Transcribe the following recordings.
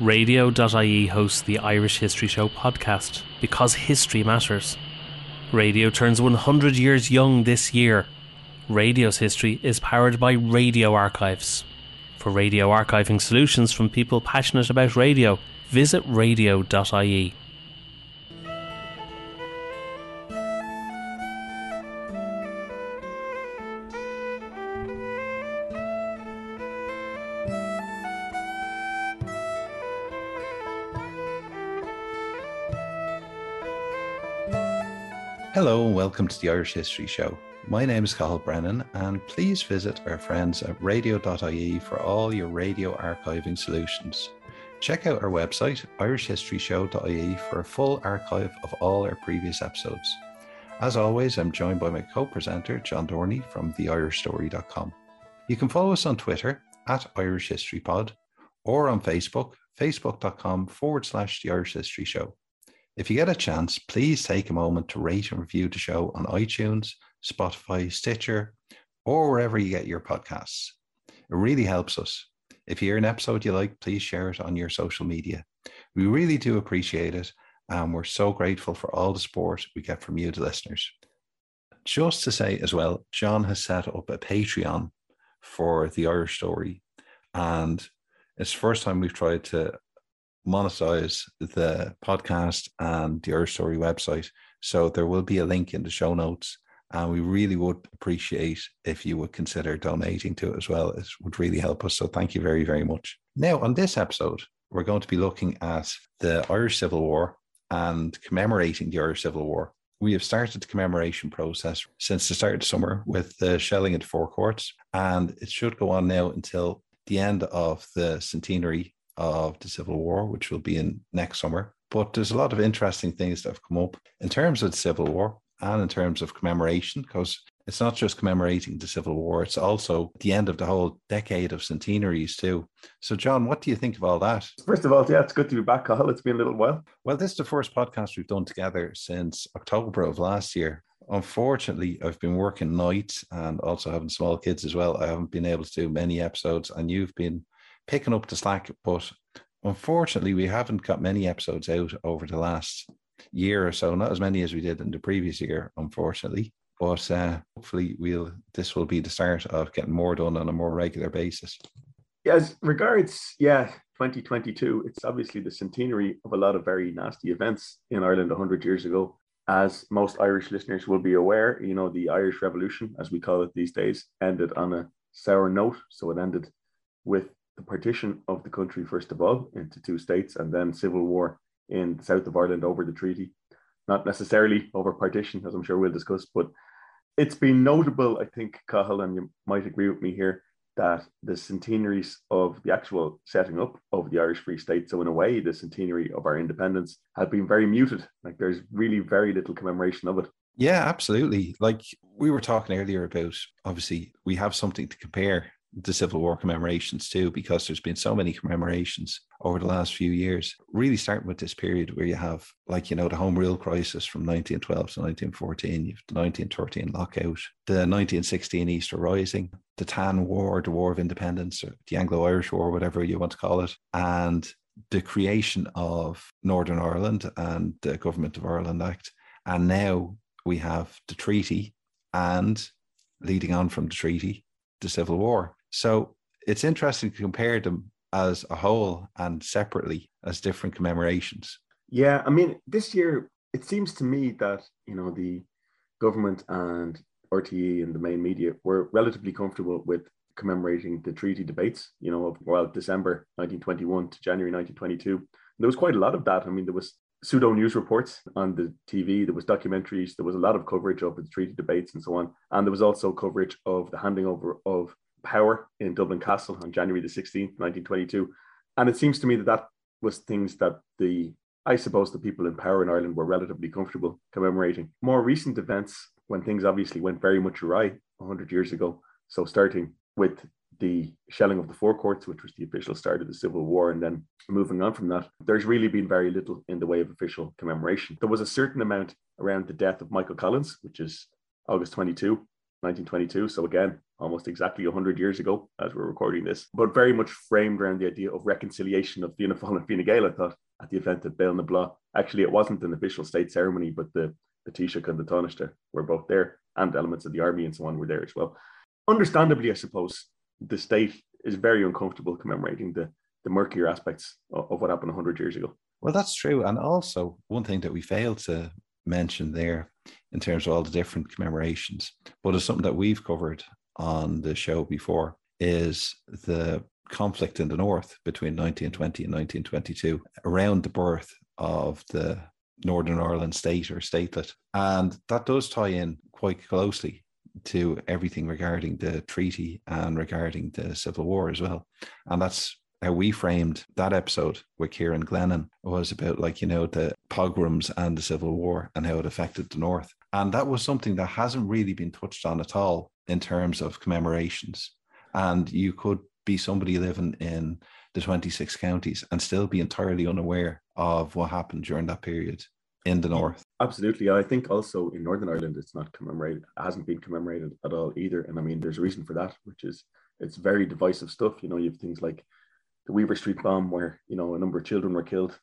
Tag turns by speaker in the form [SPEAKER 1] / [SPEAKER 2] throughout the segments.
[SPEAKER 1] Radio.ie hosts the Irish History Show podcast because history matters. Radio turns 100 years young this year. Radio's history is powered by Radio Archives. For radio archiving solutions from people passionate about radio, visit radio.ie.
[SPEAKER 2] welcome to the Irish History Show. My name is Cathal Brennan, and please visit our friends at radio.ie for all your radio archiving solutions. Check out our website, irishhistoryshow.ie, for a full archive of all our previous episodes. As always, I'm joined by my co presenter, John Dorney from theirishstory.com. You can follow us on Twitter at Irish History Pod or on Facebook, facebook.com forward slash the Irish History Show. If you get a chance, please take a moment to rate and review the show on iTunes, Spotify, Stitcher, or wherever you get your podcasts. It really helps us. If you hear an episode you like, please share it on your social media. We really do appreciate it, and we're so grateful for all the support we get from you, the listeners. Just to say as well, John has set up a Patreon for the Irish story, and it's the first time we've tried to monetize the podcast and the Irish Story website. So there will be a link in the show notes. And we really would appreciate if you would consider donating to it as well. It would really help us. So thank you very, very much. Now, on this episode, we're going to be looking at the Irish Civil War and commemorating the Irish Civil War. We have started the commemoration process since the start of summer with the shelling at four courts, and it should go on now until the end of the centenary of the Civil War, which will be in next summer. But there's a lot of interesting things that have come up in terms of the Civil War and in terms of commemoration, because it's not just commemorating the Civil War, it's also the end of the whole decade of centenaries, too. So, John, what do you think of all that?
[SPEAKER 3] First of all, yeah, it's good to be back, Cathal. It's been a little while.
[SPEAKER 2] Well, this is the first podcast we've done together since October of last year. Unfortunately, I've been working nights and also having small kids as well. I haven't been able to do many episodes, and you've been picking up the slack. But unfortunately, we haven't got many episodes out over the last year or so. Not as many as we did in the previous year, unfortunately. But uh, hopefully, we'll this will be the start of getting more done on a more regular basis.
[SPEAKER 3] As regards, yeah, 2022, it's obviously the centenary of a lot of very nasty events in Ireland 100 years ago. As most Irish listeners will be aware, you know, the Irish Revolution, as we call it these days, ended on a sour note. So it ended with the partition of the country, first of all, into two states, and then civil war in the south of Ireland over the treaty. Not necessarily over partition, as I'm sure we'll discuss, but it's been notable, I think, Cathal, and you might agree with me here, that the centenaries of the actual setting up of the Irish Free State, so in a way, the centenary of our independence, have been very muted. Like there's really very little commemoration of it.
[SPEAKER 2] Yeah, absolutely. Like we were talking earlier about, obviously, we have something to compare the Civil War commemorations too, because there's been so many commemorations over the last few years. Really starting with this period where you have, like, you know, the Home Rule crisis from 1912 to 1914, you've the 1913 lockout, the 1916 Easter Rising, the Tan War, the War of Independence, or the Anglo Irish War, whatever you want to call it, and the creation of Northern Ireland and the Government of Ireland Act. And now we have the treaty and leading on from the treaty, the Civil War. So it's interesting to compare them as a whole and separately as different commemorations.
[SPEAKER 3] Yeah, I mean, this year it seems to me that you know the government and RTE and the main media were relatively comfortable with commemorating the treaty debates. You know, of well December 1921 to January 1922. And There was quite a lot of that. I mean, there was pseudo news reports on the TV. There was documentaries. There was a lot of coverage of the treaty debates and so on. And there was also coverage of the handing over of power in Dublin Castle on January the 16th, 1922. And it seems to me that that was things that the, I suppose, the people in power in Ireland were relatively comfortable commemorating. More recent events, when things obviously went very much awry 100 years ago. So starting with the shelling of the four courts, which was the official start of the Civil War, and then moving on from that, there's really been very little in the way of official commemoration. There was a certain amount around the death of Michael Collins, which is August 22, 1922. So again, almost exactly 100 years ago as we're recording this, but very much framed around the idea of reconciliation of Fianna Fáil and Fine Gael, I thought, at the event at Béal na. Actually, it wasn't an official state ceremony, but the, the Taoiseach and the Taoiseach were both there, and elements of the army and so on were there as well. Understandably, I suppose, the state is very uncomfortable commemorating the, the murkier aspects of, of what happened 100 years ago.
[SPEAKER 2] Well, that's true. And also, one thing that we failed to mention there in terms of all the different commemorations, but it's something that we've covered on the show before, is the conflict in the north between 1920 and 1922 around the birth of the Northern Ireland state or statelet. And that does tie in quite closely to everything regarding the treaty and regarding the Civil War as well. And that's how we framed that episode with Kieran Glennon was about like, you know, the pogroms and the Civil War and how it affected the North. And that was something that hasn't really been touched on at all in terms of commemorations. And you could be somebody living in the 26 counties and still be entirely unaware of what happened during that period in the north.
[SPEAKER 3] Absolutely. I think also in Northern Ireland, it's not commemorated, it hasn't been commemorated at all either. And I mean, there's a reason for that, which is it's very divisive stuff. You know, you have things like the Weaver Street bomb, where, you know, a number of children were killed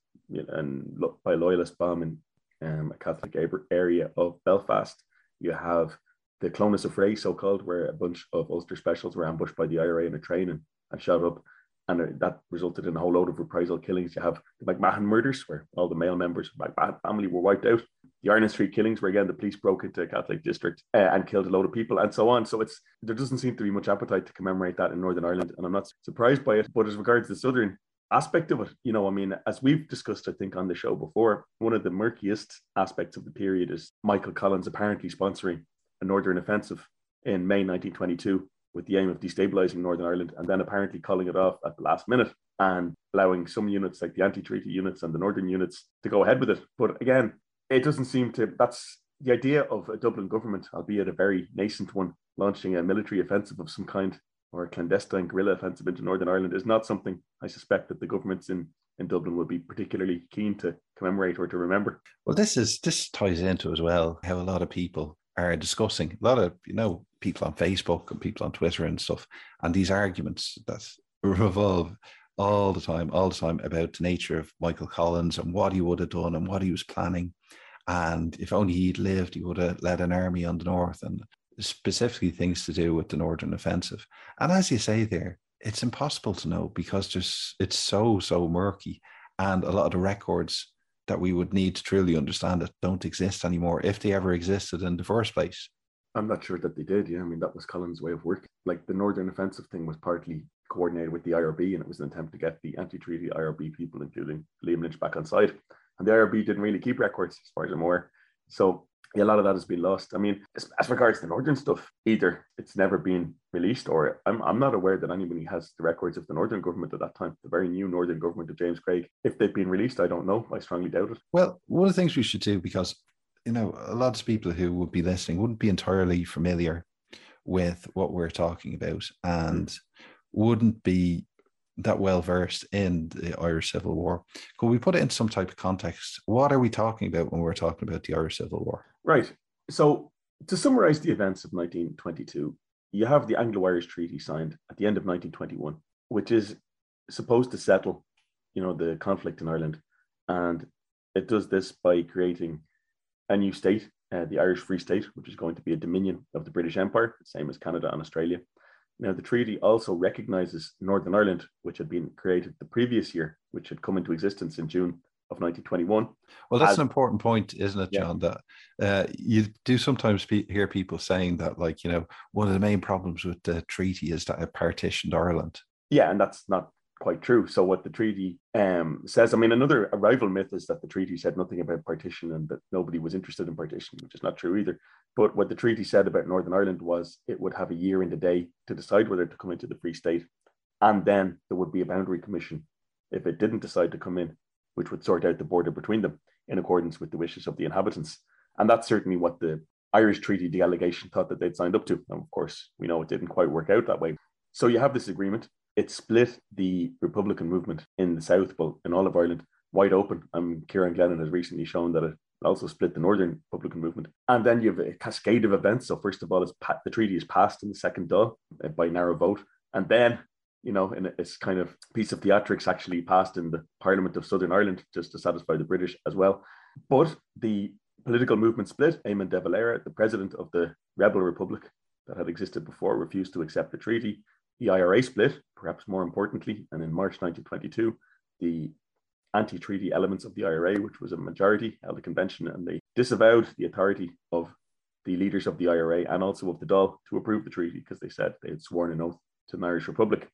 [SPEAKER 3] and by loyalist bomb in um, a Catholic area of Belfast. You have the Clones affray, so called, where a bunch of Ulster specials were ambushed by the IRA in a train and, and shot up. And that resulted in a whole load of reprisal killings. You have the McMahon murders, where all the male members of the McMahon family were wiped out. The Arnon Street killings, where again the police broke into a Catholic district uh, and killed a load of people, and so on. So it's there doesn't seem to be much appetite to commemorate that in Northern Ireland, and I'm not surprised by it. But as regards the Southern aspect of it, you know, I mean, as we've discussed, I think on the show before, one of the murkiest aspects of the period is Michael Collins apparently sponsoring a northern offensive in May 1922 with the aim of destabilizing Northern Ireland and then apparently calling it off at the last minute and allowing some units like the anti-treaty units and the northern units to go ahead with it. But again, it doesn't seem to that's the idea of a Dublin government, albeit a very nascent one, launching a military offensive of some kind or a clandestine guerrilla offensive into Northern Ireland is not something I suspect that the governments in in Dublin would be particularly keen to commemorate or to remember.
[SPEAKER 2] Well, this is this ties into as well how a lot of people are discussing a lot of you know people on Facebook and people on Twitter and stuff, and these arguments that revolve all the time, all the time about the nature of Michael Collins and what he would have done and what he was planning. And if only he'd lived, he would have led an army on the north and specifically things to do with the northern offensive. And as you say there, it's impossible to know because there's it's so so murky, and a lot of the records that we would need to truly understand it don't exist anymore if they ever existed in the first place.
[SPEAKER 3] I'm not sure that they did. Yeah, I mean that was Collins' way of working. Like the Northern Offensive thing was partly coordinated with the IRB, and it was an attempt to get the anti-treaty IRB people, including Liam Lynch, back on side. And the IRB didn't really keep records, as far as I'm aware. So yeah, a lot of that has been lost. I mean, as, as, regards the northern stuff, either it's never been released, or I'm, I'm not aware that anybody has the records of the northern government at that time, the very new northern government of James Craig. If they've been released, I don't know. I strongly doubt it.
[SPEAKER 2] Well, one of the things we should do, because you know, a lot of people who would be listening wouldn't be entirely familiar with what we're talking about, and hmm. Wouldn't be that well versed in the Irish Civil War. Could we put it in some type of context? What are we talking about when we're talking about the Irish Civil War?
[SPEAKER 3] Right. So, to summarize the events of 1922, you have the Anglo Irish Treaty signed at the end of 1921, which is supposed to settle, you know, the conflict in Ireland. And it does this by creating a new state, uh, the Irish Free State, which is going to be a dominion of the British Empire, same as Canada and Australia. Now, the treaty also recognizes Northern Ireland, which had been created the previous year, which had come into existence in June of 1921.
[SPEAKER 2] Well, that's as, an important point, isn't it, John? Yeah. That uh, you do sometimes pe- hear people saying that, like, you know, one of the main problems with the treaty is that it partitioned Ireland.
[SPEAKER 3] Yeah, and that's not quite true. So what the treaty um, says, I mean, another rival myth is that the treaty said nothing about partition and that nobody was interested in partition, which is not true either. But what the treaty said about Northern Ireland was it would have a year in the day to decide whether to come into the Free State, and then there would be a boundary commission if it didn't decide to come in, which would sort out the border between them in accordance with the wishes of the inhabitants. And that's certainly what the Irish treaty delegation thought that they'd signed up to. And of course, we know it didn't quite work out that way. So you have this agreement it split the Republican movement in the South, but in all of Ireland, wide open. And Kieran Glennon has recently shown that it also split the Northern Republican movement. And then you have a cascade of events. So first of all, the treaty is passed in the second Dáil uh, by narrow vote. And then, you know, in this kind of piece of theatrics actually passed in the Parliament of Southern Ireland just to satisfy the British as well. But the political movement split. Eamon de Valera, the president of the rebel republic that had existed before, refused to accept the treaty. The IRA split, perhaps more importantly, and in March 1922, the anti treaty elements of the IRA, which was a majority, held a convention and they disavowed the authority of the leaders of the IRA and also of the Dáil to approve the treaty because they said they had sworn an oath to an Irish Republic.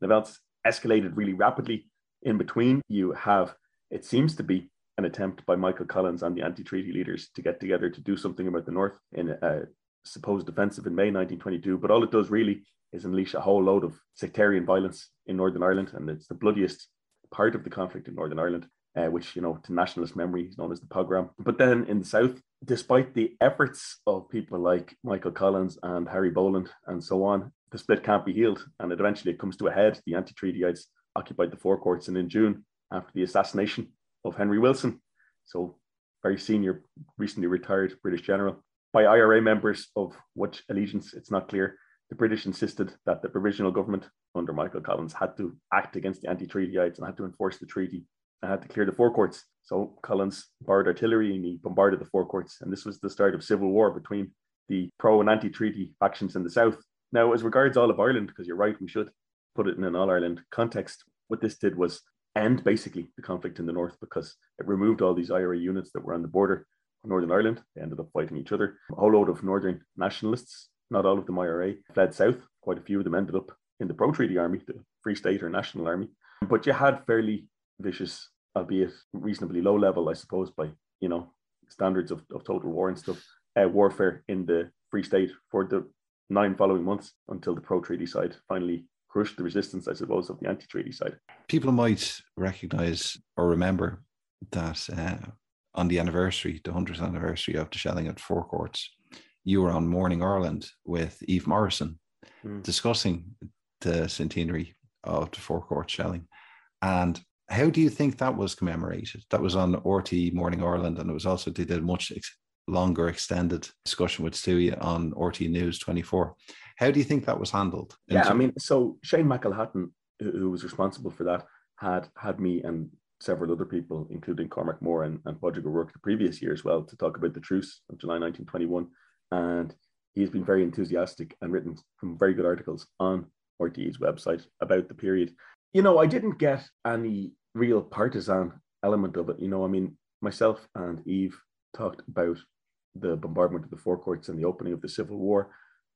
[SPEAKER 3] The events escalated really rapidly. In between, you have, it seems to be, an attempt by Michael Collins and the anti treaty leaders to get together to do something about the North in a supposed offensive in May 1922. But all it does really is unleash a whole load of sectarian violence in Northern Ireland. And it's the bloodiest part of the conflict in Northern Ireland, uh, which, you know, to nationalist memory is known as the pogrom. But then in the South, despite the efforts of people like Michael Collins and Harry Boland and so on, the split can't be healed. And it eventually comes to a head. The anti treatyites occupied the Four Courts. And in June, after the assassination of Henry Wilson, so very senior, recently retired British general, by IRA members of which allegiance it's not clear. The British insisted that the provisional government under Michael Collins had to act against the anti-treatyites and had to enforce the treaty and had to clear the Four Courts. So Collins borrowed artillery and he bombarded the Four Courts, and this was the start of civil war between the pro and anti-treaty factions in the south. Now, as regards all of Ireland, because you're right, we should put it in an all Ireland context. What this did was end basically the conflict in the north because it removed all these IRA units that were on the border Northern Ireland. They ended up fighting each other. A whole load of northern nationalists, not all of them IRA, fled south. Quite a few of them ended up in the pro treaty army, the Free State or National Army. But you had fairly vicious, albeit reasonably low level, I suppose, by you know standards of, of total war and stuff, uh, warfare in the Free State for the nine following months until the pro treaty side finally crushed the resistance, I suppose, of the anti treaty side.
[SPEAKER 2] People might recognize or remember that uh, on the anniversary, the 100th anniversary of the shelling at Four Courts, you were on Morning Ireland with Eve Morrison mm. discussing the centenary of the Four Courts shelling. And how do you think that was commemorated? That was on RTÉ Morning Ireland, and it was also they did much ex- longer extended discussion with Stewie on RTÉ News 24. How do you think that was handled?
[SPEAKER 3] Yeah, I mean, so Shane McElhatton, who, who was responsible for that, had had me and several other people, including Cormac Moore and, and Padraig O'Rourke the previous year as well, to talk about the truce of July 1921. And he's been very enthusiastic and written some very good articles on RTÉ's website about the period. You know, I didn't get any real partisan element of it. You know, I mean, myself and Eve talked about the bombardment of the Four Courts and the opening of the Civil War.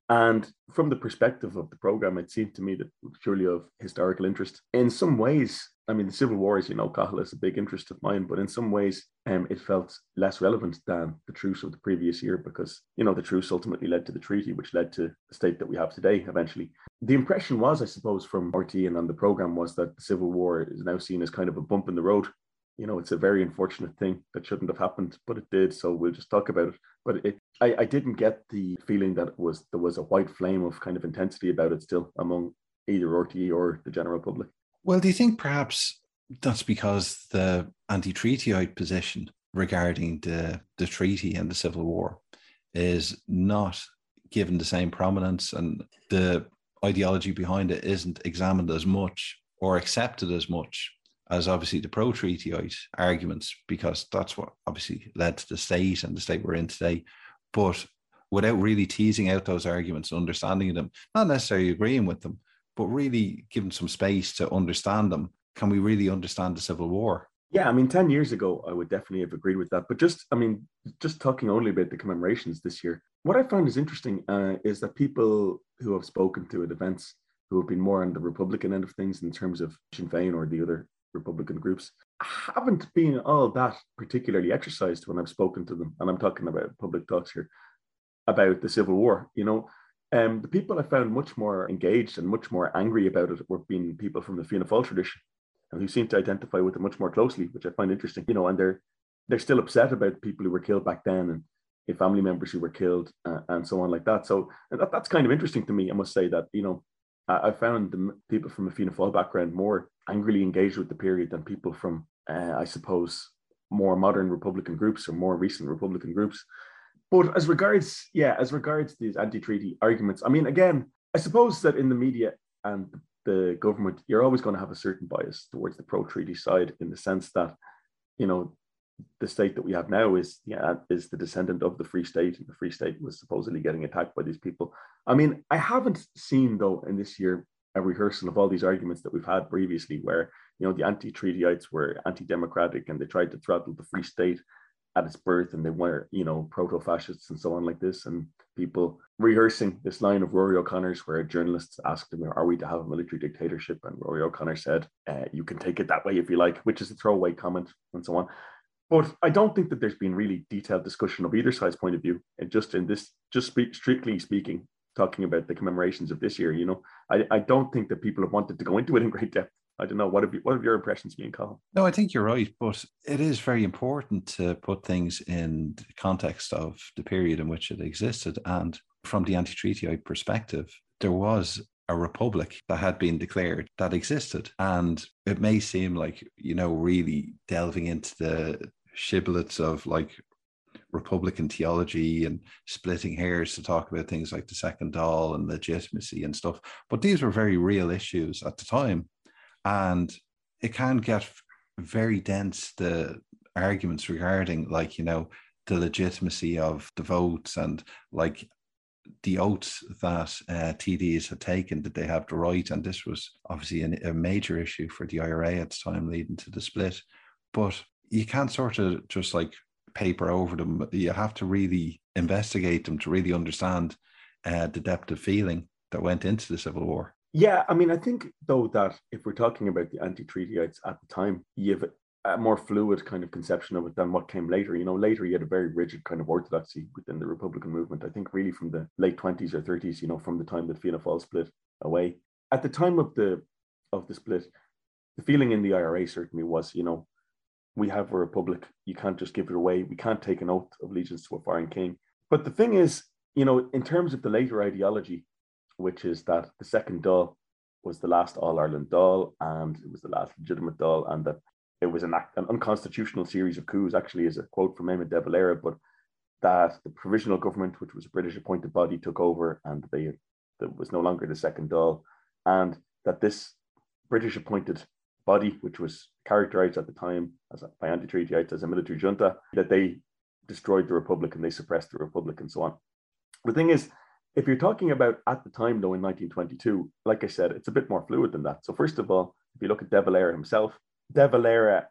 [SPEAKER 3] And from the perspective of the program, it seemed to me that purely of historical interest. In some ways, I mean, the Civil War, as you know, Cathal is a big interest of mine, but in some ways, um, it felt less relevant than the truce of the previous year because, you know, the truce ultimately led to the treaty, which led to the state that we have today eventually. The impression was, I suppose, from RTÉ and on the program was that the Civil War is now seen as kind of a bump in the road you know, it's a very unfortunate thing that shouldn't have happened, but it did. So we'll just talk about it. But it, I, I didn't get the feeling that was there was a white flame of kind of intensity about it still among either RTÉ or the general public.
[SPEAKER 2] Well, do you think perhaps that's because the anti-treatyite position regarding the the treaty and the civil war is not given the same prominence, and the ideology behind it isn't examined as much or accepted as much as obviously the pro treatyite arguments, because that's what obviously led to the state and the state we're in today. But without really teasing out those arguments and understanding them, not necessarily agreeing with them, but really giving some space to understand them, can we really understand the Civil War?
[SPEAKER 3] Yeah, I mean, 10 years ago, I would definitely have agreed with that. But just, I mean, just talking only about the commemorations this year, what I found is interesting uh, is that people who have spoken to at events who have been more on the Republican end of things in terms of Sinn Féin or the other Republican groups haven't been all that particularly exercised when I've spoken to them, and I'm talking about public talks here about the Civil War. You know, um, the people I found much more engaged and much more angry about it were being people from the Fianna Fáil tradition, and who seem to identify with it much more closely, which I find interesting. You know, and they're they're still upset about people who were killed back then and family members who were killed uh, and so on like that. So that, that's kind of interesting to me. I must say that you know I found the people from a Fianna Fáil background more angrily engaged with the period than people from, uh, I suppose, more modern Republican groups or more recent Republican groups. But as regards, yeah, as regards these anti-treaty arguments, I mean, again, I suppose that in the media and the government, you're always going to have a certain bias towards the pro-treaty side in the sense that, you know, the state that we have now is yeah is the descendant of the Free State, and the Free State was supposedly getting attacked by these people. I mean, I haven't seen though in this year a rehearsal of all these arguments that we've had previously, where you know the anti-treatyites were anti-democratic and they tried to throttle the Free State at its birth, and they were you know proto-fascists and so on like this, and people rehearsing this line of Rory O'Connor's, where journalists asked him, "Are we to have a military dictatorship?" and Rory O'Connor said, uh, "You can take it that way if you like," which is a throwaway comment and so on. But I don't think that there's been really detailed discussion of either side's point of view. And just in this, just speak, strictly speaking, talking about the commemorations of this year, you know, I, I don't think that people have wanted to go into it in great depth. I don't know. What have you, what have your impressions been, Cathal?
[SPEAKER 2] No, I think you're right, but it is very important to put things in the context of the period in which it existed. And from the anti-treaty perspective, there was a republic that had been declared that existed. And it may seem like, you know, really delving into the shibboleths of like Republican theology and splitting hairs to talk about things like the second Dáil and legitimacy and stuff. But these were very real issues at the time. And it can get very dense, the arguments regarding, like, you know, the legitimacy of the votes and like the oaths that uh, TDs had taken that they have the right, and this was obviously an, a major issue for the IRA at the time, leading to the split. But you can't sort of just like paper over them. You have to really investigate them to really understand uh, the depth of feeling that went into the Civil War.
[SPEAKER 3] Yeah, I mean, I think though that if we're talking about the anti-treatyites at the time, you have a more fluid kind of conception of it than what came later. You know, later you had a very rigid kind of orthodoxy within the Republican movement. I think really from the late twenties or thirties, you know, from the time that Fianna Fáil split away. At the time of the of the split, the feeling in the IRA certainly was, you know, we have a republic. You can't just give it away. We can't take an oath of allegiance to a foreign king. But the thing is, you know, in terms of the later ideology, which is that the second Dáil was the last All Ireland Dáil and it was the last legitimate Dáil, and that it was an, an unconstitutional series of coups, actually, is a quote from Eamon De Valera, but that the provisional government, which was a British appointed body, took over and they there was no longer the second Dáil, and that this British appointed body, which was characterized at the time as by anti-treatyites as a military junta, that they destroyed the republic and they suppressed the republic and so on. The thing is, if you're talking about at the time, though, in 1922, like I said, it's a bit more fluid than that. So first of all, if you look at De Valera himself, De Valera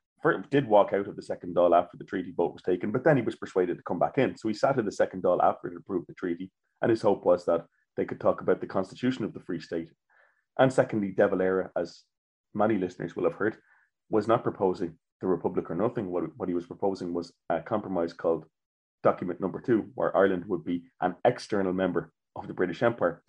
[SPEAKER 3] did walk out of the second Dáil after the treaty vote was taken, but then he was persuaded to come back in. So he sat in the second Dáil after it approved the treaty, and his hope was that they could talk about the constitution of the Free State. And secondly, De Valera, as many listeners will have heard, was not proposing the Republic or nothing. What, what he was proposing was a compromise called Document Number Two, where Ireland would be an external member of the British Empire.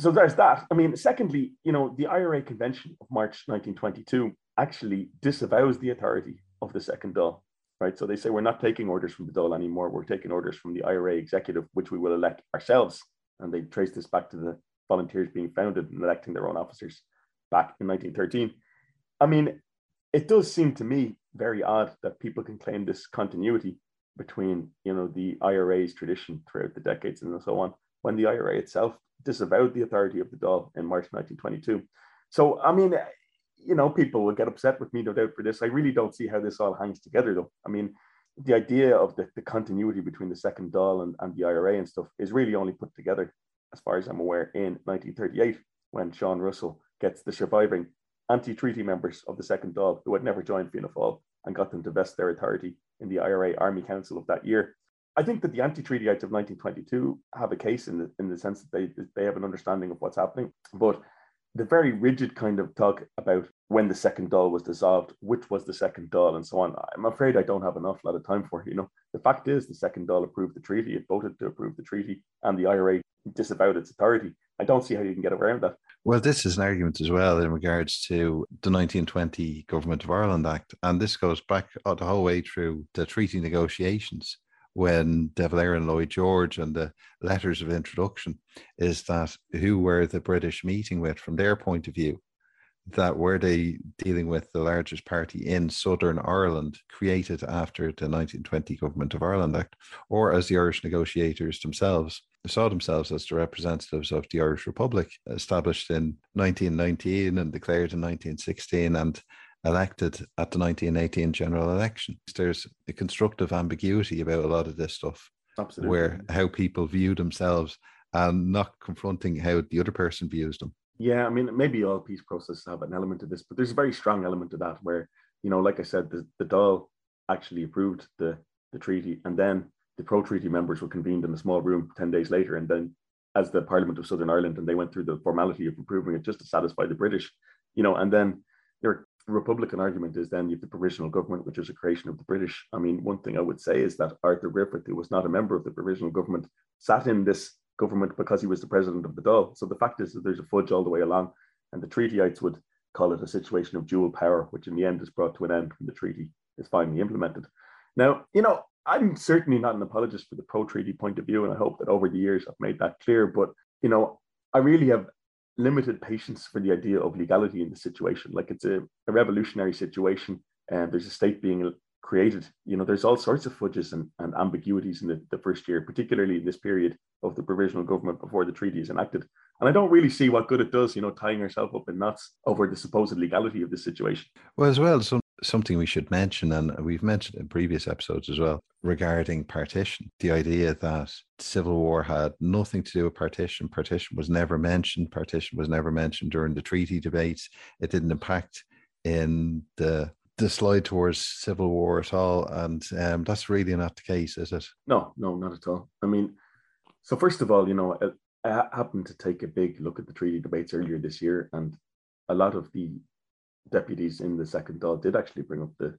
[SPEAKER 3] So there's that. I mean, secondly, you know, the IRA Convention of March 1922 actually disavows the authority of the Second Dáil, right? So they say we're not taking orders from the Dáil anymore. We're taking orders from the IRA executive, which we will elect ourselves. And they trace this back to the volunteers being founded and electing their own officers back in 1913. I mean, it does seem to me very odd that people can claim this continuity between, you know, the IRA's tradition throughout the decades and so on, when the IRA itself disavowed the authority of the Dáil in March 1922. So, I mean, you know, people will get upset with me, no doubt, for this. I really don't see how this all hangs together, though. I mean, the idea of the, the continuity between the second Dáil and, and the IRA and stuff is really only put together, as far as I'm aware, in 1938 when Sean Russell gets the surviving anti-treaty members of the Second Dáil who had never joined Fianna Fáil and got them to vest their authority in the IRA Army Council of that year. I think that the anti-treatyites of 1922 have a case in the, in the sense that they, they have an understanding of what's happening, but the very rigid kind of talk about when the second Dáil was dissolved, which was the second Dáil, and so on. I'm afraid I don't have enough lot of time for. You know, the fact is the second Dáil approved the treaty, it voted to approve the treaty, and the IRA disavowed its authority. I don't see how you can get around that.
[SPEAKER 2] Well, this is an argument as well in regards to the 1920 Government of Ireland Act. And this goes back uh, the whole way through the treaty negotiations when De Valera and Lloyd George and the letters of introduction is that who were the British meeting with from their point of view? that were they dealing with the largest party in Southern Ireland, created after the 1920 Government of Ireland Act, or as the Irish negotiators themselves saw themselves as the representatives of the Irish Republic, established in 1919 and declared in 1916 and elected at the 1918 general election. There's a constructive ambiguity about a lot of this stuff,
[SPEAKER 3] Absolutely.
[SPEAKER 2] where how people view themselves and not confronting how the other person views them.
[SPEAKER 3] Yeah, I mean, maybe all peace processes have an element of this, but there's a very strong element of that where, you know, like I said, the, the Dáil actually approved the, the treaty, and then the pro treaty members were convened in a small room 10 days later. And then, as the Parliament of Southern Ireland, and they went through the formality of approving it just to satisfy the British, you know, and then your Republican argument is then you have the provisional government, which is a creation of the British. I mean, one thing I would say is that Arthur Griffith, who was not a member of the provisional government, sat in this government because he was the president of the Dáil. So the fact is that there's a fudge all the way along, and the treatyites would call it a situation of dual power, which in the end is brought to an end when the treaty is finally implemented. Now, you know, I'm certainly not an apologist for the pro-treaty point of view, and I hope that over the years I've made that clear. But you know, I really have limited patience for the idea of legality in the situation. Like it's a, a revolutionary situation, and there's a state being created. You know, there's all sorts of fudges and, and ambiguities in the, the first year, particularly in this period of the provisional government before the treaty is enacted. And I don't really see what good it does, you know, tying yourself up in knots over the supposed legality of this situation.
[SPEAKER 2] Well, as well, some something we should mention, and we've mentioned in previous episodes as well, regarding partition. The idea that civil war had nothing to do with partition. Partition was never mentioned. Partition was never mentioned during the treaty debates. It didn't impact in the the slide towards civil war at all, and um, that's really not the case, is it?
[SPEAKER 3] No, no, not at all. I mean, so first of all, you know, I, I happened to take a big look at the treaty debates earlier this year, and a lot of the deputies in the second Dáil did actually bring up the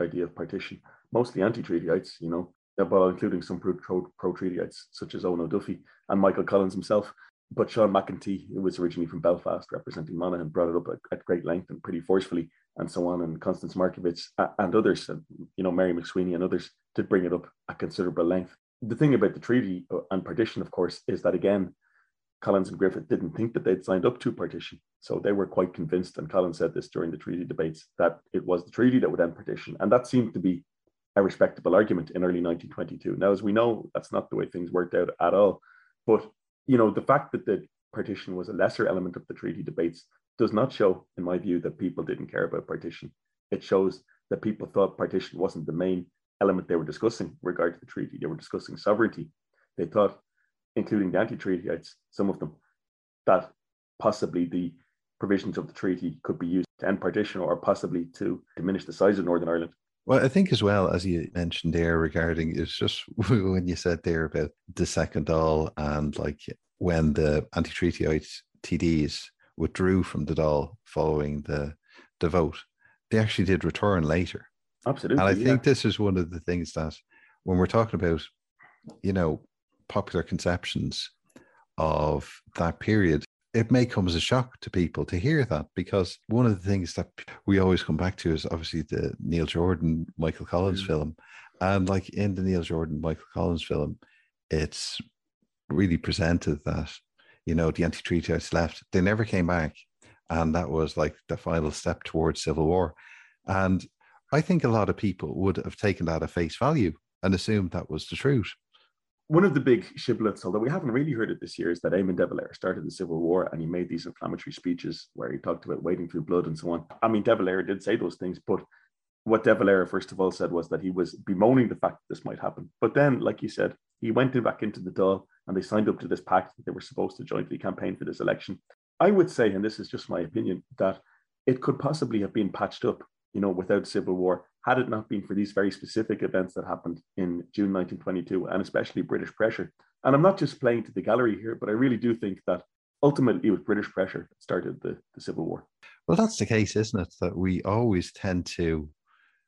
[SPEAKER 3] idea of partition, mostly anti-treatyites, you know, but including some pro-treatyites such as Eoin O'Duffy and Michael Collins himself. But Sean MacEntee, who was originally from Belfast representing Monaghan, brought it up at, at great length and pretty forcefully, and so on. And Constance Markievicz and others, and, you know, Mary MacSwiney and others did bring it up at considerable length. The thing about the treaty uh, and partition, of course, is that again, Collins and Griffith didn't think that they'd signed up to partition. So they were quite convinced, and Collins said this during the treaty debates, that it was the treaty that would end partition. And that seemed to be a respectable argument in early 1922. Now, as we know, that's not the way things worked out at all. But, you know, the fact that the partition was a lesser element of the treaty debates does not show, in my view, that people didn't care about partition. It shows that people thought partition wasn't the main element they were discussing regard to the treaty. They were discussing sovereignty. They thought including the anti-treatyites, some of them, that possibly the provisions of the treaty could be used to end partition or possibly to diminish the size of Northern Ireland.
[SPEAKER 2] Well, I think as well as you mentioned there regarding it's just when you said there about the second Dáil and like when the anti-treatyite TDs withdrew from the Dáil following the the vote, they actually did return later.
[SPEAKER 3] Absolutely.
[SPEAKER 2] And I
[SPEAKER 3] yeah.
[SPEAKER 2] think this is one of the things that when we're talking about, you know, popular conceptions of that period, it may come as a shock to people to hear that because one of the things that we always come back to is obviously the Neil Jordan, Michael Collins mm. film. And like in the Neil Jordan, Michael Collins film, it's really presented that, you know, the anti treatyites left, they never came back. And that was like the final step towards civil war. And I think a lot of people would have taken that at face value and assumed that was the truth
[SPEAKER 3] one of the big shibboleths, although we haven't really heard it this year, is that Eamon De Valera started the Civil War and he made these inflammatory speeches where he talked about wading through blood and so on. I mean, De Valera did say those things, but what De Valera first of all said was that he was bemoaning the fact that this might happen. But then, like you said, he went in back into the Dáil and they signed up to this pact that they were supposed to jointly campaign for this election. I would say, and this is just my opinion, that it could possibly have been patched up, you know, without civil war had it not been for these very specific events that happened in June 1922, and especially British pressure. And I'm not just playing to the gallery here, but I really do think that ultimately it was British pressure that started the, the Civil War.
[SPEAKER 2] Well, that's the case, isn't it? That we always tend to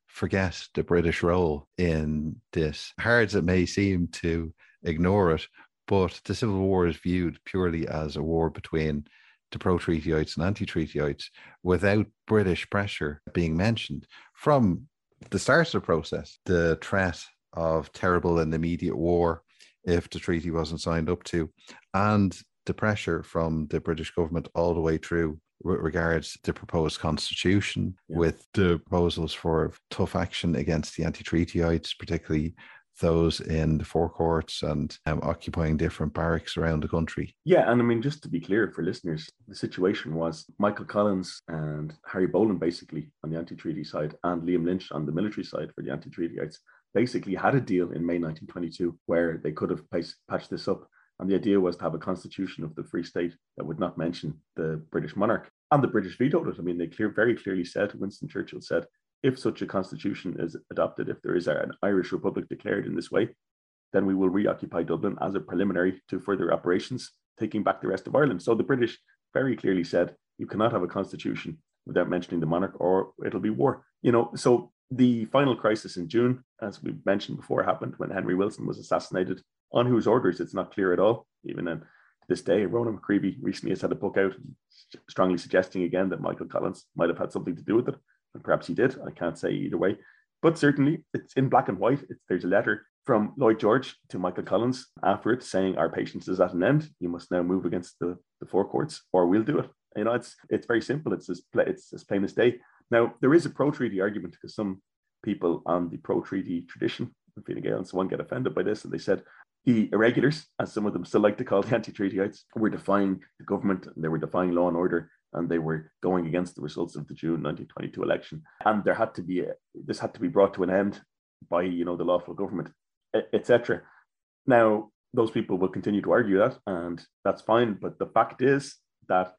[SPEAKER 2] forget the British role in this. Hard as it may seem to ignore it, but the Civil War is viewed purely as a war between the pro treatyites and anti treatyites without British pressure being mentioned from the start of the process, the threat of terrible and immediate war if the treaty wasn't signed up to, and the pressure from the British government all the way through with regards to the proposed constitution,
[SPEAKER 3] Yeah.
[SPEAKER 2] with the proposals for tough action against the anti-treatyites, particularly those in the Four Courts and um, occupying different barracks around the country.
[SPEAKER 3] Yeah, and I mean, just to be clear for listeners, the situation was Michael Collins and Harry Boland, basically on the anti treaty side, and Liam Lynch on the military side for the anti treatyites, basically had a deal in May 1922 where they could have patched this up. And the idea was to have a constitution of the Free State that would not mention the British monarch. And the British vetoed it. I mean, they clear, very clearly said, Winston Churchill said, if such a constitution is adopted, if there is an Irish Republic declared in this way, then we will reoccupy Dublin as a preliminary to further operations, taking back the rest of Ireland. So the British very clearly said you cannot have a constitution without mentioning the monarch, or it'll be war. You know, so the final crisis in June, as we mentioned before, happened when Henry Wilson was assassinated, on whose orders it's not clear at all. Even in this day, Ronan McGreevy recently has had a book out strongly suggesting again that Michael Collins might have had something to do with it perhaps he did. I can't say either way, but certainly it's in black and white. It's, there's a letter from Lloyd George to Michael Collins after it saying our patience is at an end. You must now move against the, the four courts, or we'll do it. You know, it's it's very simple. It's as it's as plain as day. Now there is a pro treaty argument because some people on the pro treaty tradition, Fine Gael and so on, get offended by this, and they said the irregulars, as some of them still like to call the anti-treatyites, were defying the government and they were defying law and order and they were going against the results of the June 1922 election. And there had to be a, this had to be brought to an end by you know the lawful government, etc. Now those people will continue to argue that, and that's fine. But the fact is that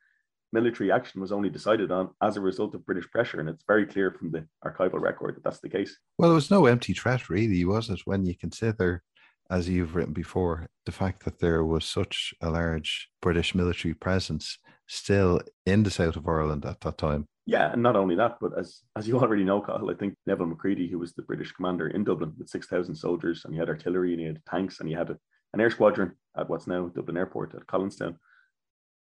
[SPEAKER 3] military action was only decided on as a result of British pressure, and it's very clear from the archival record that that's the case.
[SPEAKER 2] Well, there was no empty threat, really, was it? When you consider, as you've written before, the fact that there was such a large British military presence still in the south of Ireland at that time.
[SPEAKER 3] Yeah, and not only that, but as as you already know, Cathal, I think Nevil Macready, who was the British commander in Dublin with six thousand soldiers, and he had artillery and he had tanks and he had a, an air squadron at what's now Dublin Airport at Collinstown,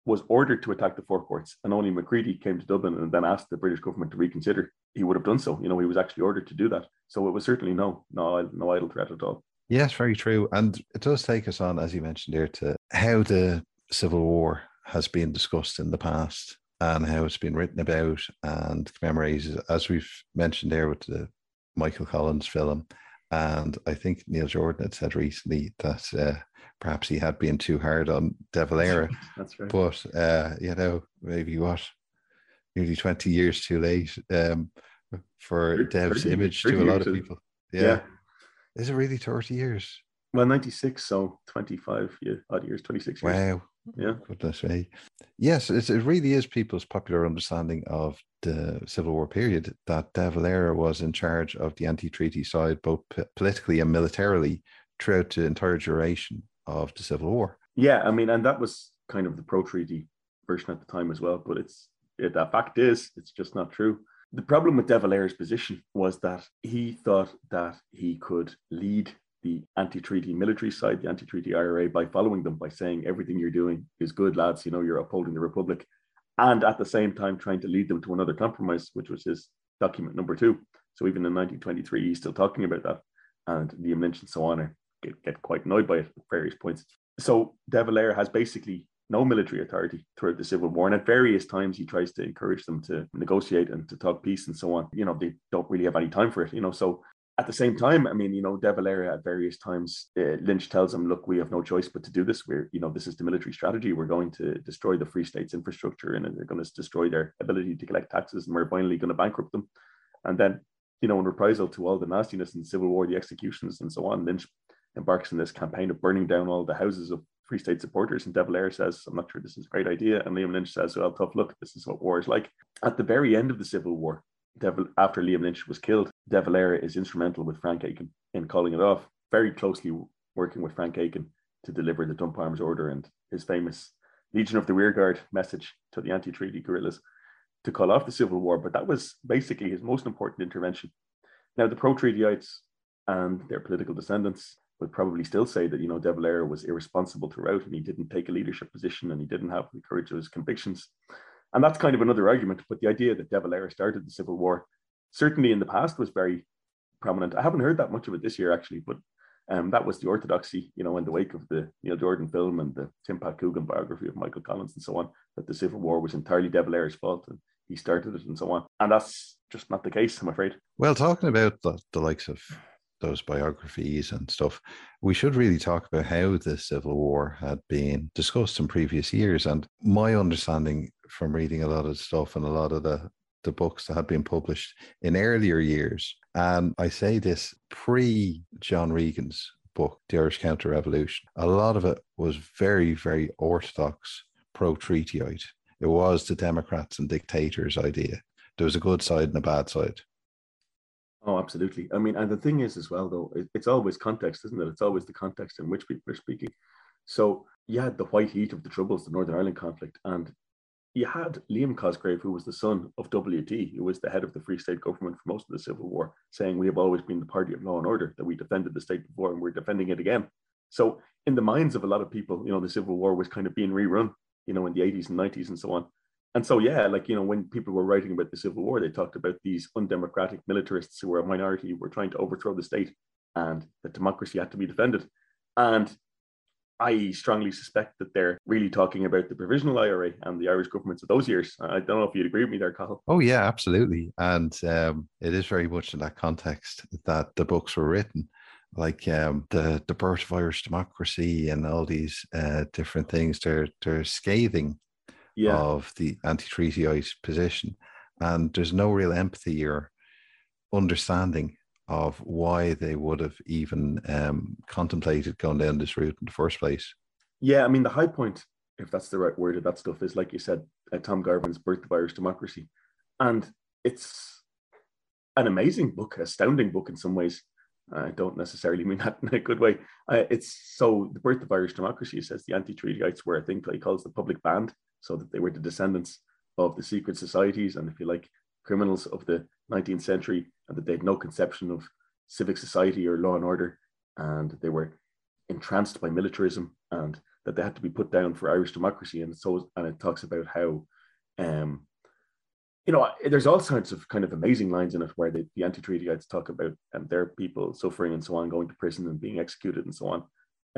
[SPEAKER 3] was ordered to attack the Four Courts, and only Macready came to Dublin and then asked the British government to reconsider. He would have done so. You know, he was actually ordered to do that. So it was certainly no, no, no idle threat at all.
[SPEAKER 2] Yes, very true. And it does take us on, as you mentioned there, to how the Civil War has been discussed in the past and how it's been written about and commemorated, as we've mentioned there with the Michael Collins film. And I think Neil Jordan had said recently that uh, perhaps he had been too hard on De Valera.
[SPEAKER 3] That's right.
[SPEAKER 2] But, uh, you know, maybe what, nearly 20 years too late um, for
[SPEAKER 3] 30,
[SPEAKER 2] Dev's image
[SPEAKER 3] 30
[SPEAKER 2] to a lot of people.
[SPEAKER 3] yeah.
[SPEAKER 2] Yeah. Is it really 30 years?
[SPEAKER 3] Well, 96, so 25 yeah, odd years, 26 years.
[SPEAKER 2] Wow.
[SPEAKER 3] Yeah.
[SPEAKER 2] Goodness me. Yes, it, it really is people's popular understanding of the Civil War period that De Valera was in charge of the anti treaty side, both p- politically and militarily, throughout the entire duration of the Civil War.
[SPEAKER 3] Yeah, I mean, and that was kind of the pro treaty version at the time as well. But it's it, the fact is, it's just not true. The problem with De Valera's position was that he thought that he could lead the anti-treaty military side, the anti-treaty IRA, by following them, by saying everything you're doing is good, lads. You know, you're upholding the republic, and at the same time trying to lead them to another compromise, which was his document number two. So even in 1923, he's still talking about that, and the Lynch and so on get, get quite annoyed by it at various points. So De Valera has basically no military authority throughout the Civil War. And at various times, he tries to encourage them to negotiate and to talk peace and so on. You know, they don't really have any time for it, you know. So at the same time, I mean, you know, De Valera at various times, uh, Lynch tells him, look, we have no choice but to do this. We're, you know, this is the military strategy. We're going to destroy the Free State's infrastructure and they're going to destroy their ability to collect taxes and we're finally going to bankrupt them. And then, you know, in reprisal to all the nastiness in the Civil War, the executions and so on, Lynch embarks in this campaign of burning down all the houses of Free State supporters. And De Valera says, I'm not sure this is a great idea. And Liam Lynch says, well, tough look, this is what war is like. At the very end of the Civil War, Devil, after Liam Lynch was killed, De Valera is instrumental with Frank Aiken in calling it off, very closely working with Frank Aiken to deliver the Dump Arms Order and his famous Legion of the Rearguard message to the anti treaty guerrillas to call off the Civil War. But that was basically his most important intervention. Now, the pro treatyites and their political descendants would probably still say that, you know, De Valera was irresponsible throughout and he didn't take a leadership position and he didn't have the courage of his convictions. And that's kind of another argument. But the idea that De Valera started the Civil War certainly in the past was very prominent. I haven't heard that much of it this year, actually, but Um, that was the orthodoxy, you know, in the wake of the Neil Jordan film and the Tim Pat Coogan biography of Michael Collins and so on, that the Civil War was entirely De Valera's fault and he started it and so on. And that's just not the case, I'm afraid.
[SPEAKER 2] Well, talking about the, the likes of those biographies and stuff, we should really talk about how the Civil War had been discussed in previous years. And my understanding from reading a lot of stuff and a lot of the, the books that had been published in earlier years, and I say this pre John Regan's book, The Irish Counter Revolution, a lot of it was very, very orthodox pro treatyite. It was the Democrats and dictators idea. There was a good side and a bad side.
[SPEAKER 3] Oh, absolutely. I mean, and the thing is, as well, though, it, it's always context, isn't it? It's always the context in which people are speaking. So you had the white heat of the Troubles, the Northern Ireland conflict, and you had Liam Cosgrave, who was the son of WT, who was the head of the Free State government for most of the Civil War, saying, We have always been the party of law and order, that we defended the state before and we're defending it again. So, in the minds of a lot of people, you know, the Civil War was kind of being rerun, you know, in the 80s and 90s and so on and so yeah like you know when people were writing about the civil war they talked about these undemocratic militarists who were a minority were trying to overthrow the state and that democracy had to be defended and I strongly suspect that they're really talking about the provisional IRA and the Irish governments of those years. I don't know if you'd agree with me there, Carl.
[SPEAKER 2] Oh yeah, absolutely. And um, it is very much in that context that the books were written, like um, the the birth of Irish democracy and all these uh, different things. They're they're scathing yeah. of the anti-treatyite position, and there's no real empathy or understanding of why they would have even um, contemplated going down this route in the first place.
[SPEAKER 3] Yeah, I mean the high point, if that's the right word of that stuff, is like you said, uh, Tom Garvin's Birth of Irish Democracy, and it's an amazing book, astounding book in some ways. I don't necessarily mean that in a good way. Uh, it's so the birth of Irish democracy says the anti-treatyites were, I think, he calls the public band, so that they were the descendants of the secret societies and, if you like, criminals of the 19th century, and that they had no conception of civic society or law and order, and they were entranced by militarism, and that they had to be put down for Irish democracy. And so, and it talks about how um, you know, there's all sorts of kind of amazing lines in it where the, the anti-treatyites talk about um, their people suffering and so on, going to prison and being executed and so on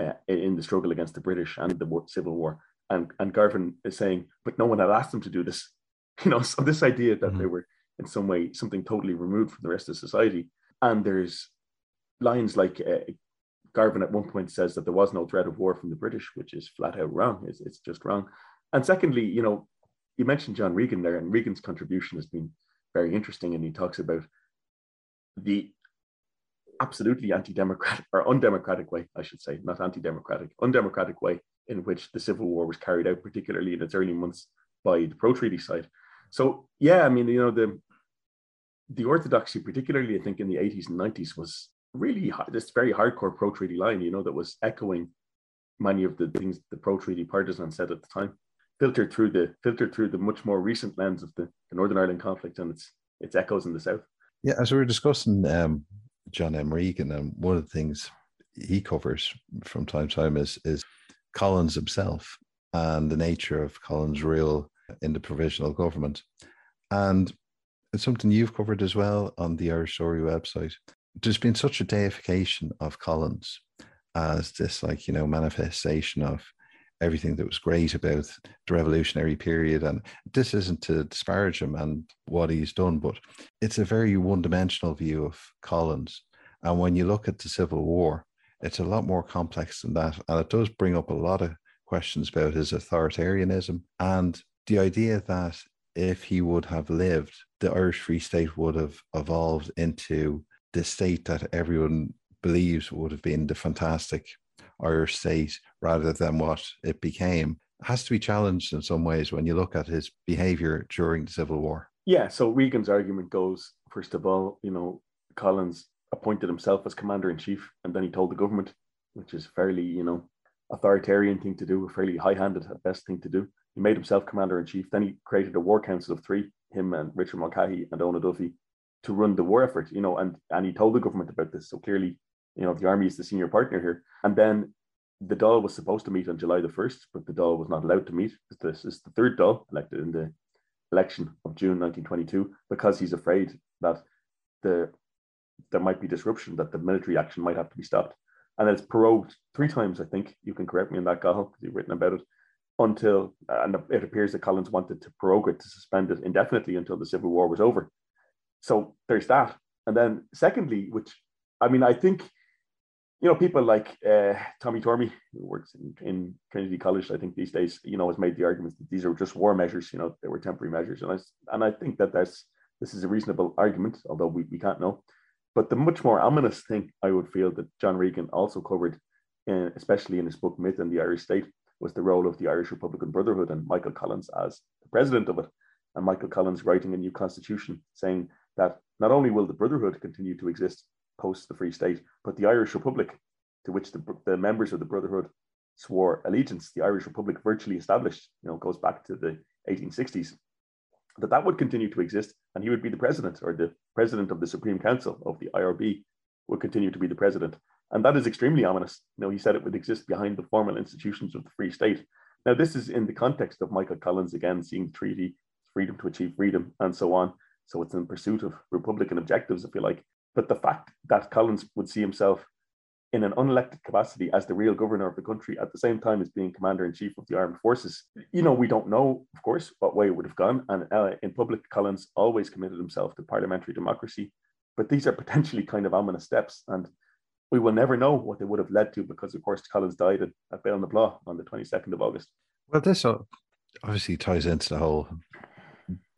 [SPEAKER 3] uh, in the struggle against the British and the war, Civil War. And, and Garvin is saying, but no one had asked them to do this. You know, so this idea that mm-hmm. they were in some way something totally removed from the rest of society. And there's lines like uh, Garvin at one point says that there was no threat of war from the British, which is flat out wrong. It's, it's just wrong. And secondly, you know, you mentioned John Regan there, and Regan's contribution has been very interesting. And he talks about the absolutely anti-democratic or undemocratic way, I should say, not anti-democratic, undemocratic way in which the Civil War was carried out, particularly in its early months by the pro-treaty side. So yeah, I mean, you know, the the orthodoxy, particularly I think in the 80s and 90s, was really this very hardcore pro-treaty line, you know, that was echoing many of the things the pro-treaty partisans said at the time filtered through the filtered through the much more recent lens of the, the Northern Ireland conflict and its its echoes in the south.
[SPEAKER 2] Yeah, as we were discussing um, John M. Regan, and um, one of the things he covers from time to time is is Collins himself and the nature of Collins' role in the provisional government, and it's something you've covered as well on the Irish Story website. There's been such a deification of Collins as this, like you know, manifestation of everything that was great about the revolutionary period. And this isn't to disparage him and what he's done, but it's a very one dimensional view of Collins. And when you look at the Civil War, it's a lot more complex than that. And it does bring up a lot of questions about his authoritarianism and the idea that if he would have lived, the Irish Free State would have evolved into the state that everyone believes would have been the fantastic Irish state rather than what it became has to be challenged in some ways when you look at his behavior during the Civil War.
[SPEAKER 3] Yeah, so Regan's argument goes first of all, you know, Collins appointed himself as commander in chief and then he told the government, which is fairly, you know, authoritarian thing to do, a fairly high handed at best thing to do. He made himself commander in chief. Then he created a war council of three, him and Richard Mulcahy and Eoin O'Duffy, to run the war effort, you know, and, and he told the government about this. So clearly you know, the army is the senior partner here. And then the Dáil was supposed to meet on July the 1st, but the Dáil was not allowed to meet. This is the third Dáil elected in the election of June 1922 because he's afraid that the there might be disruption, that the military action might have to be stopped. and it's prorogued three times. I think you can correct me on that, Cathal, because you've written about it. Until and it appears that Collins wanted to prorogue it to suspend it indefinitely until the Civil War was over. So there's that, and then secondly, which I mean, I think you know, people like uh, Tommy Tormey, who works in, in, Trinity College, I think these days, you know, has made the argument that these are just war measures. You know, they were temporary measures, and I and I think that that's this is a reasonable argument, although we, we can't know. But the much more ominous thing I would feel that John Regan also covered, in, especially in his book Myth and the Irish State, was the role of the Irish Republican Brotherhood and Michael Collins as the president of it. And Michael Collins writing a new constitution saying that not only will the Brotherhood continue to exist post the Free State, but the Irish Republic, to which the, the members of the Brotherhood swore allegiance, the Irish Republic virtually established, you know, goes back to the 1860s, that that would continue to exist and he would be the president or the president of the Supreme Council of the IRB would continue to be the president. And that is extremely ominous. You know, he said it would exist behind the formal institutions of the Free State. Now, this is in the context of Michael Collins again seeing the treaty, freedom to achieve freedom, and so on. So it's in pursuit of Republican objectives, if you like. But the fact that Collins would see himself in an unelected capacity as the real governor of the country at the same time as being commander in chief of the armed forces. You know, we don't know, of course, what way it would have gone. And uh, in public, Collins always committed himself to parliamentary democracy. But these are potentially kind of ominous steps. And we will never know what they would have led to because, of course, Collins died at, at Béal na Bláth on the 22nd of August.
[SPEAKER 2] Well, this obviously ties into the whole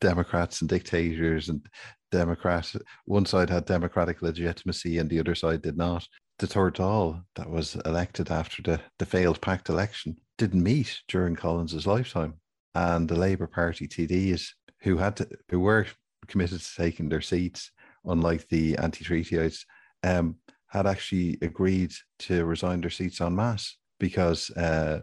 [SPEAKER 2] Democrats and dictators and Democrats. One side had democratic legitimacy and the other side did not the third that was elected after the, the failed pact election didn't meet during Collins's lifetime. And the Labour Party TDs who had to, who were committed to taking their seats, unlike the anti-treatyites, um, had actually agreed to resign their seats en masse because uh,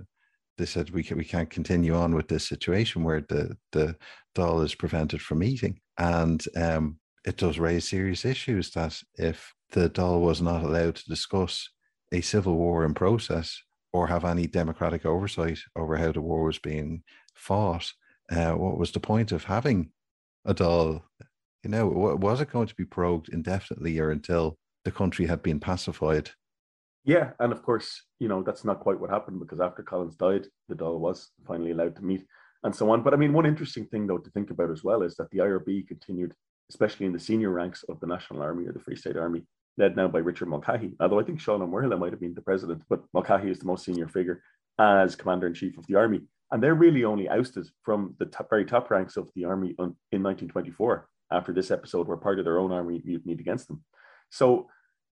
[SPEAKER 2] they said we can, we can't continue on with this situation where the the Dáil is prevented from meeting, and um, it does raise serious issues that if the Dáil was not allowed to discuss a civil war in process or have any democratic oversight over how the war was being fought. Uh, what was the point of having a Dáil? You know, was it going to be prorogued indefinitely or until the country had been pacified?
[SPEAKER 3] Yeah, and of course, you know that's not quite what happened because after Collins died, the Dáil was finally allowed to meet and so on. But I mean, one interesting thing though to think about as well is that the IRB continued, especially in the senior ranks of the National Army or the Free State Army, led now by Richard Mulcahy. Although I think Sean Ó Muirthile might have been the president, but Mulcahy is the most senior figure as commander in chief of the army. And they're really only ousted from the top, very top ranks of the army on, in 1924 after this episode where part of their own army mutinied against them. So,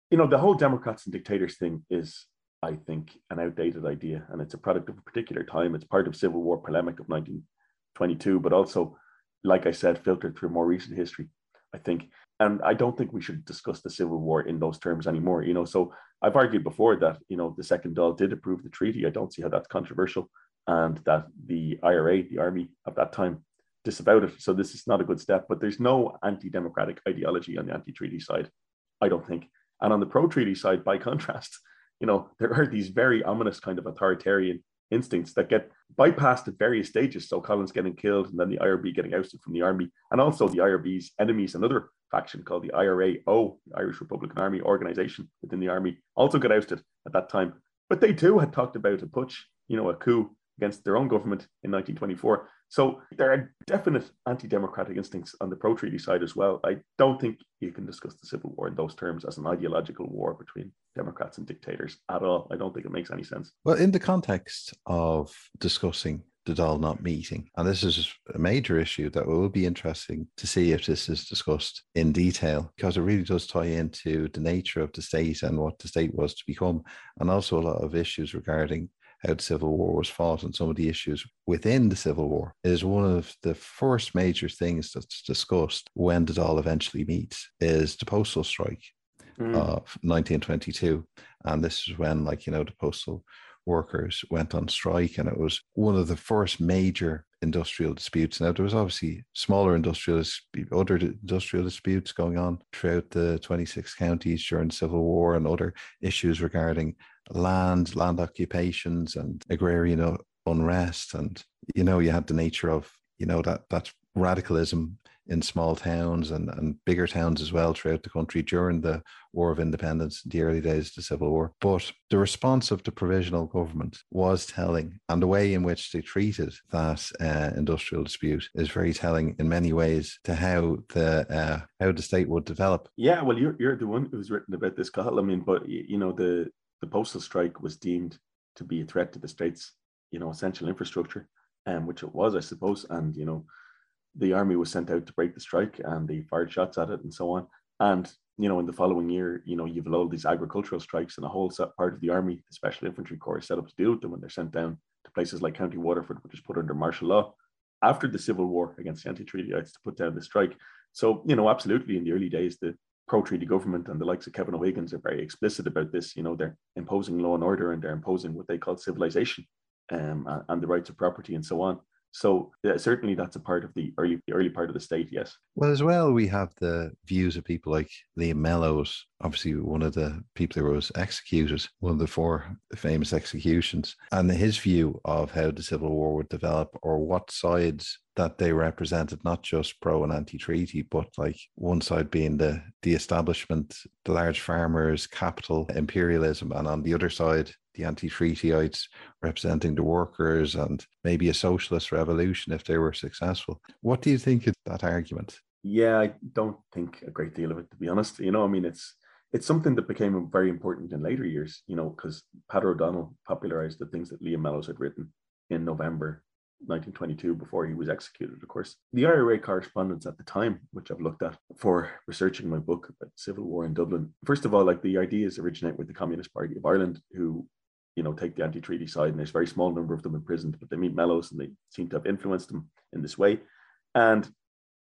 [SPEAKER 3] you know, the whole Democrats and dictators thing is, I think, an outdated idea. And it's a product of a particular time. It's part of Civil War polemic of 1922, but also, like I said, filtered through more recent history. I think and I don't think we should discuss the Civil War in those terms anymore. You know, so I've argued before that you know the Second Dáil did approve the treaty. I don't see how that's controversial, and that the IRA, the army at that time, disavowed it. So this is not a good step. But there's no anti-democratic ideology on the anti-treaty side, I don't think. And on the pro-treaty side, by contrast, you know, there are these very ominous kind of authoritarian instincts that get bypassed at various stages. So Collins getting killed and then the IRB getting ousted from the army, and also the IRB's enemies, another faction called the IRAO, the Irish Republican Army organization within the army, also got ousted at that time. But they too had talked about a putsch, you know, a coup against their own government in 1924. So there are definite anti-democratic instincts on the pro-treaty side as well. I don't think you can discuss the Civil War in those terms as an ideological war between Democrats and dictators at all. I don't think it makes any sense.
[SPEAKER 2] Well, in the context of discussing the Dáil not meeting, and this is a major issue that will be interesting to see if this is discussed in detail because it really does tie into the nature of the state and what the state was to become, and also a lot of issues regarding how the Civil War was fought and some of the issues within the Civil War is one of the first major things that's discussed when the Dáil eventually meets is the postal strike mm. of 1922. And this is when, like, you know, the postal workers went on strike and it was one of the first major industrial disputes. Now there was obviously smaller industrial other industrial disputes going on throughout the 26 counties during the Civil War and other issues regarding land, land occupations, and agrarian unrest. And you know, you had the nature of you know that that radicalism in small towns and, and bigger towns as well throughout the country during the War of Independence, the early days of the Civil War. But the response of the provisional government was telling, and the way in which they treated that uh, industrial dispute is very telling in many ways to how the uh, how the state would develop.
[SPEAKER 3] Yeah, well, you're you're the one who's written about this, Cathal. I mean, but you know the the postal strike was deemed to be a threat to the state's you know essential infrastructure, and um, which it was, I suppose, and you know the army was sent out to break the strike and they fired shots at it and so on. And, you know, in the following year, you know, you've all these agricultural strikes and a whole part of the army, the Special Infantry Corps, is set up to deal with them when they're sent down to places like County Waterford, which is put under martial law after the Civil War against the anti-treatyites to put down the strike. So, you know, absolutely in the early days, the pro-treaty government and the likes of Kevin O'Higgins are very explicit about this. You know, they're imposing law and order and they're imposing what they call civilization um, and the rights of property and so on. So yeah, certainly that's a part of the early the early part of the state, yes.
[SPEAKER 2] Well, as well, we have the views of people like Liam Mellows, obviously one of the people who was executed, one of the four famous executions, and his view of how the Civil War would develop or what sides that they represented, not just pro and anti-treaty, but like one side being the the establishment, the large farmers, capital, imperialism, and on the other side, the anti-treatyites representing the workers and maybe a socialist revolution if they were successful. What do you think of that argument?
[SPEAKER 3] Yeah, I don't think a great deal of it, to be honest. You know, I mean, it's it's something that became very important in later years. You know, because Peadar O'Donnell popularized the things that Liam Mellows had written in November 1922 before he was executed, of course. The IRA correspondence at the time, which I've looked at for researching my book about civil war in Dublin, first of all, like the ideas originate with the Communist Party of Ireland, who you know, take the anti-treaty side, and there's a very small number of them imprisoned, but they meet Mellows and they seem to have influenced them in this way. And,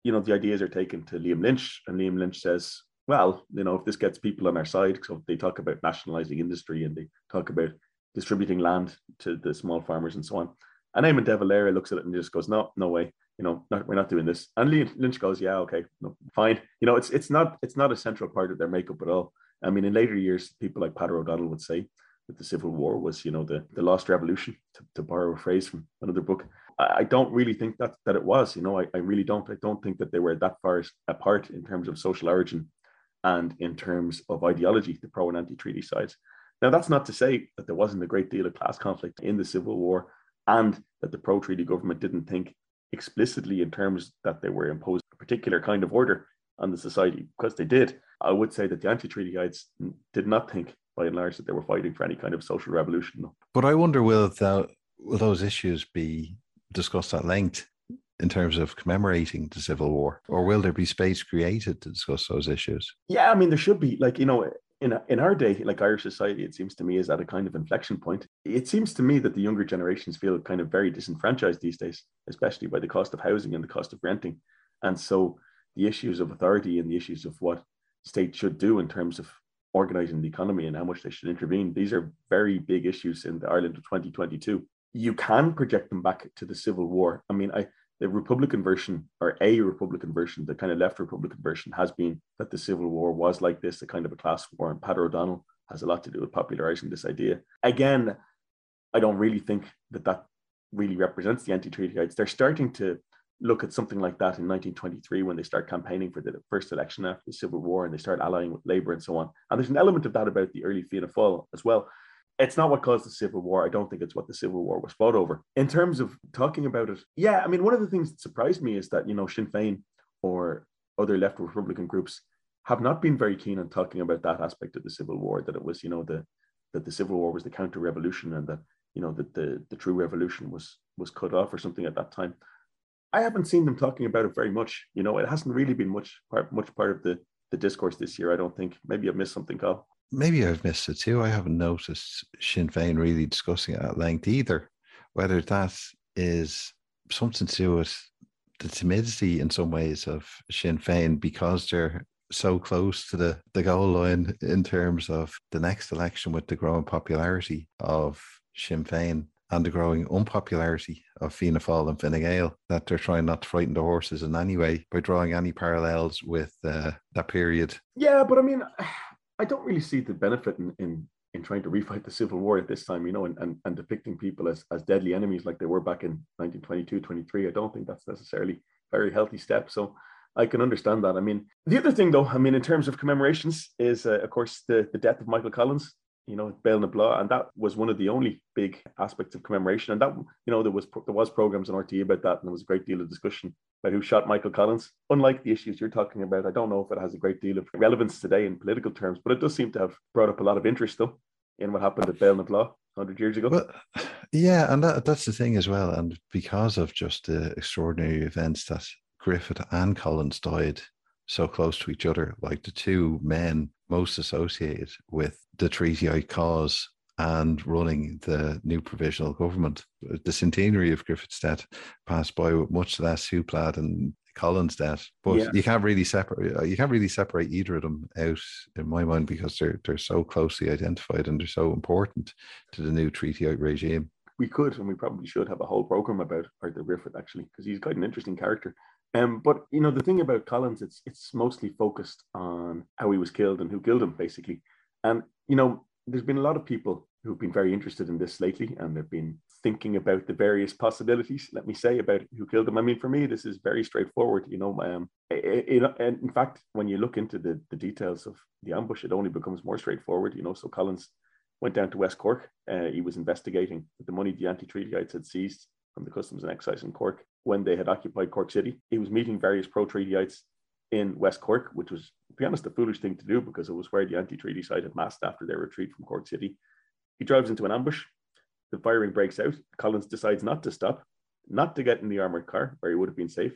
[SPEAKER 3] you know, the ideas are taken to Liam Lynch, and Liam Lynch says, well, you know, if this gets people on our side, so they talk about nationalizing industry and they talk about distributing land to the small farmers and so on. And Eamon de Valera looks at it and just goes, no, no way, you know, not, we're not doing this. And Liam Lynch goes, yeah, okay, no, fine. You know, it's it's not it's not a central part of their makeup at all. I mean, in later years, people like Peadar O'Donnell would say, that the Civil War was, you know, the, the lost revolution, to, to borrow a phrase from another book. I, I, don't really think that that it was, you know, I, I really don't. I don't think that they were that far apart in terms of social origin and in terms of ideology, the pro and anti-treaty sides. Now, that's not to say that there wasn't a great deal of class conflict in the Civil War and that the pro-treaty government didn't think explicitly in terms that they were imposing a particular kind of order on the society, because they did. I would say that the anti-treatyites did not think by and large that they were fighting for any kind of social revolution.
[SPEAKER 2] But I wonder will that will those issues be discussed at length in terms of commemorating the Civil War, or will there be space created to discuss those issues?
[SPEAKER 3] Yeah, I mean there should be. Like you know, in in our day, like Irish society, it seems to me is at a kind of inflection point. It seems to me that the younger generations feel kind of very disenfranchised these days, especially by the cost of housing and the cost of renting, and so the issues of authority and the issues of what state should do in terms of organizing the economy and how much they should intervene. These are very big issues in the Ireland of 2022. You can project them back to the Civil War. I mean, I the Republican version or a Republican version, the kind of left Republican version, has been that the Civil War was like this, a kind of a class war, and Peadar O'Donnell has a lot to do with popularizing this idea. Again, I don't really think that that really represents the anti-treatyites. They're starting to look at something like that in 1923 when they start campaigning for the first election after the Civil War and they start allying with Labour and so on. And there's an element of that about the early Fianna Fáil as well. It's not what caused the Civil War. I don't think it's what the Civil War was fought over. In terms of talking about it, yeah, I mean, one of the things that surprised me is that, you know, Sinn Féin or other left Republican groups have not been very keen on talking about that aspect of the Civil War, that it was, you know, the that the Civil War was the counter revolution and that, you know, that the, the true revolution was was cut off or something at that time. I haven't seen them talking about it very much. You know, it hasn't really been much part much part of the the discourse this year. I don't think. Maybe I've missed something, Carl.
[SPEAKER 2] Maybe I've missed it too. I haven't noticed Sinn Féin really discussing it at length either. Whether that is something to do with the timidity in some ways of Sinn Féin because they're so close to the, the goal line in terms of the next election with the growing popularity of Sinn Féin and the growing unpopularity of Fianna Fáil and Fine Gael that they're trying not to frighten the horses in any way by drawing any parallels with uh, that period.
[SPEAKER 3] Yeah, but I mean, I don't really see the benefit in, in in trying to refight the civil war at this time, you know, and, and, and depicting people as, as deadly enemies like they were back in 1922, 23. I don't think that's necessarily a very healthy step. So I can understand that. I mean, the other thing, though, I mean, in terms of commemorations, is uh, of course the, the death of Michael Collins. You know, Béal na Bláth, and that was one of the only big aspects of commemoration. And that, you know, there was there was programs on RTE about that, and there was a great deal of discussion about who shot Michael Collins. Unlike the issues you're talking about, I don't know if it has a great deal of relevance today in political terms, but it does seem to have brought up a lot of interest, though, in what happened at Béal na Bláth. 100 years ago.
[SPEAKER 2] Well, yeah, and that, that's the thing as well. And because of just the extraordinary events that Griffith and Collins died so close to each other, like the two men most associated with the Treaty cause and running the new provisional government. The centenary of Griffith's death passed by with much less hoopla and Collins' death, but yeah. you can't really separate. Uh, you can't really separate either of them out in my mind because they're they're so closely identified and they're so important to the new treaty regime.
[SPEAKER 3] We could, and we probably should have a whole program about Arthur Griffith actually, because he's quite an interesting character. Um, but you know, the thing about Collins, it's it's mostly focused on how he was killed and who killed him, basically. And you know, there's been a lot of people who've been very interested in this lately, and they've been thinking about the various possibilities. Let me say about who killed him. I mean, for me, this is very straightforward. You know, um, in fact, when you look into the the details of the ambush, it only becomes more straightforward. You know, so Collins went down to West Cork. Uh, he was investigating the money the anti-treatyites had seized from the customs and excise in Cork when they had occupied Cork City. He was meeting various pro-treatyites in West Cork, which was, to be honest, a foolish thing to do because it was where the anti-treaty side had massed after their retreat from Cork City. He drives into an ambush. The firing breaks out. Collins decides not to stop, not to get in the armored car where he would have been safe.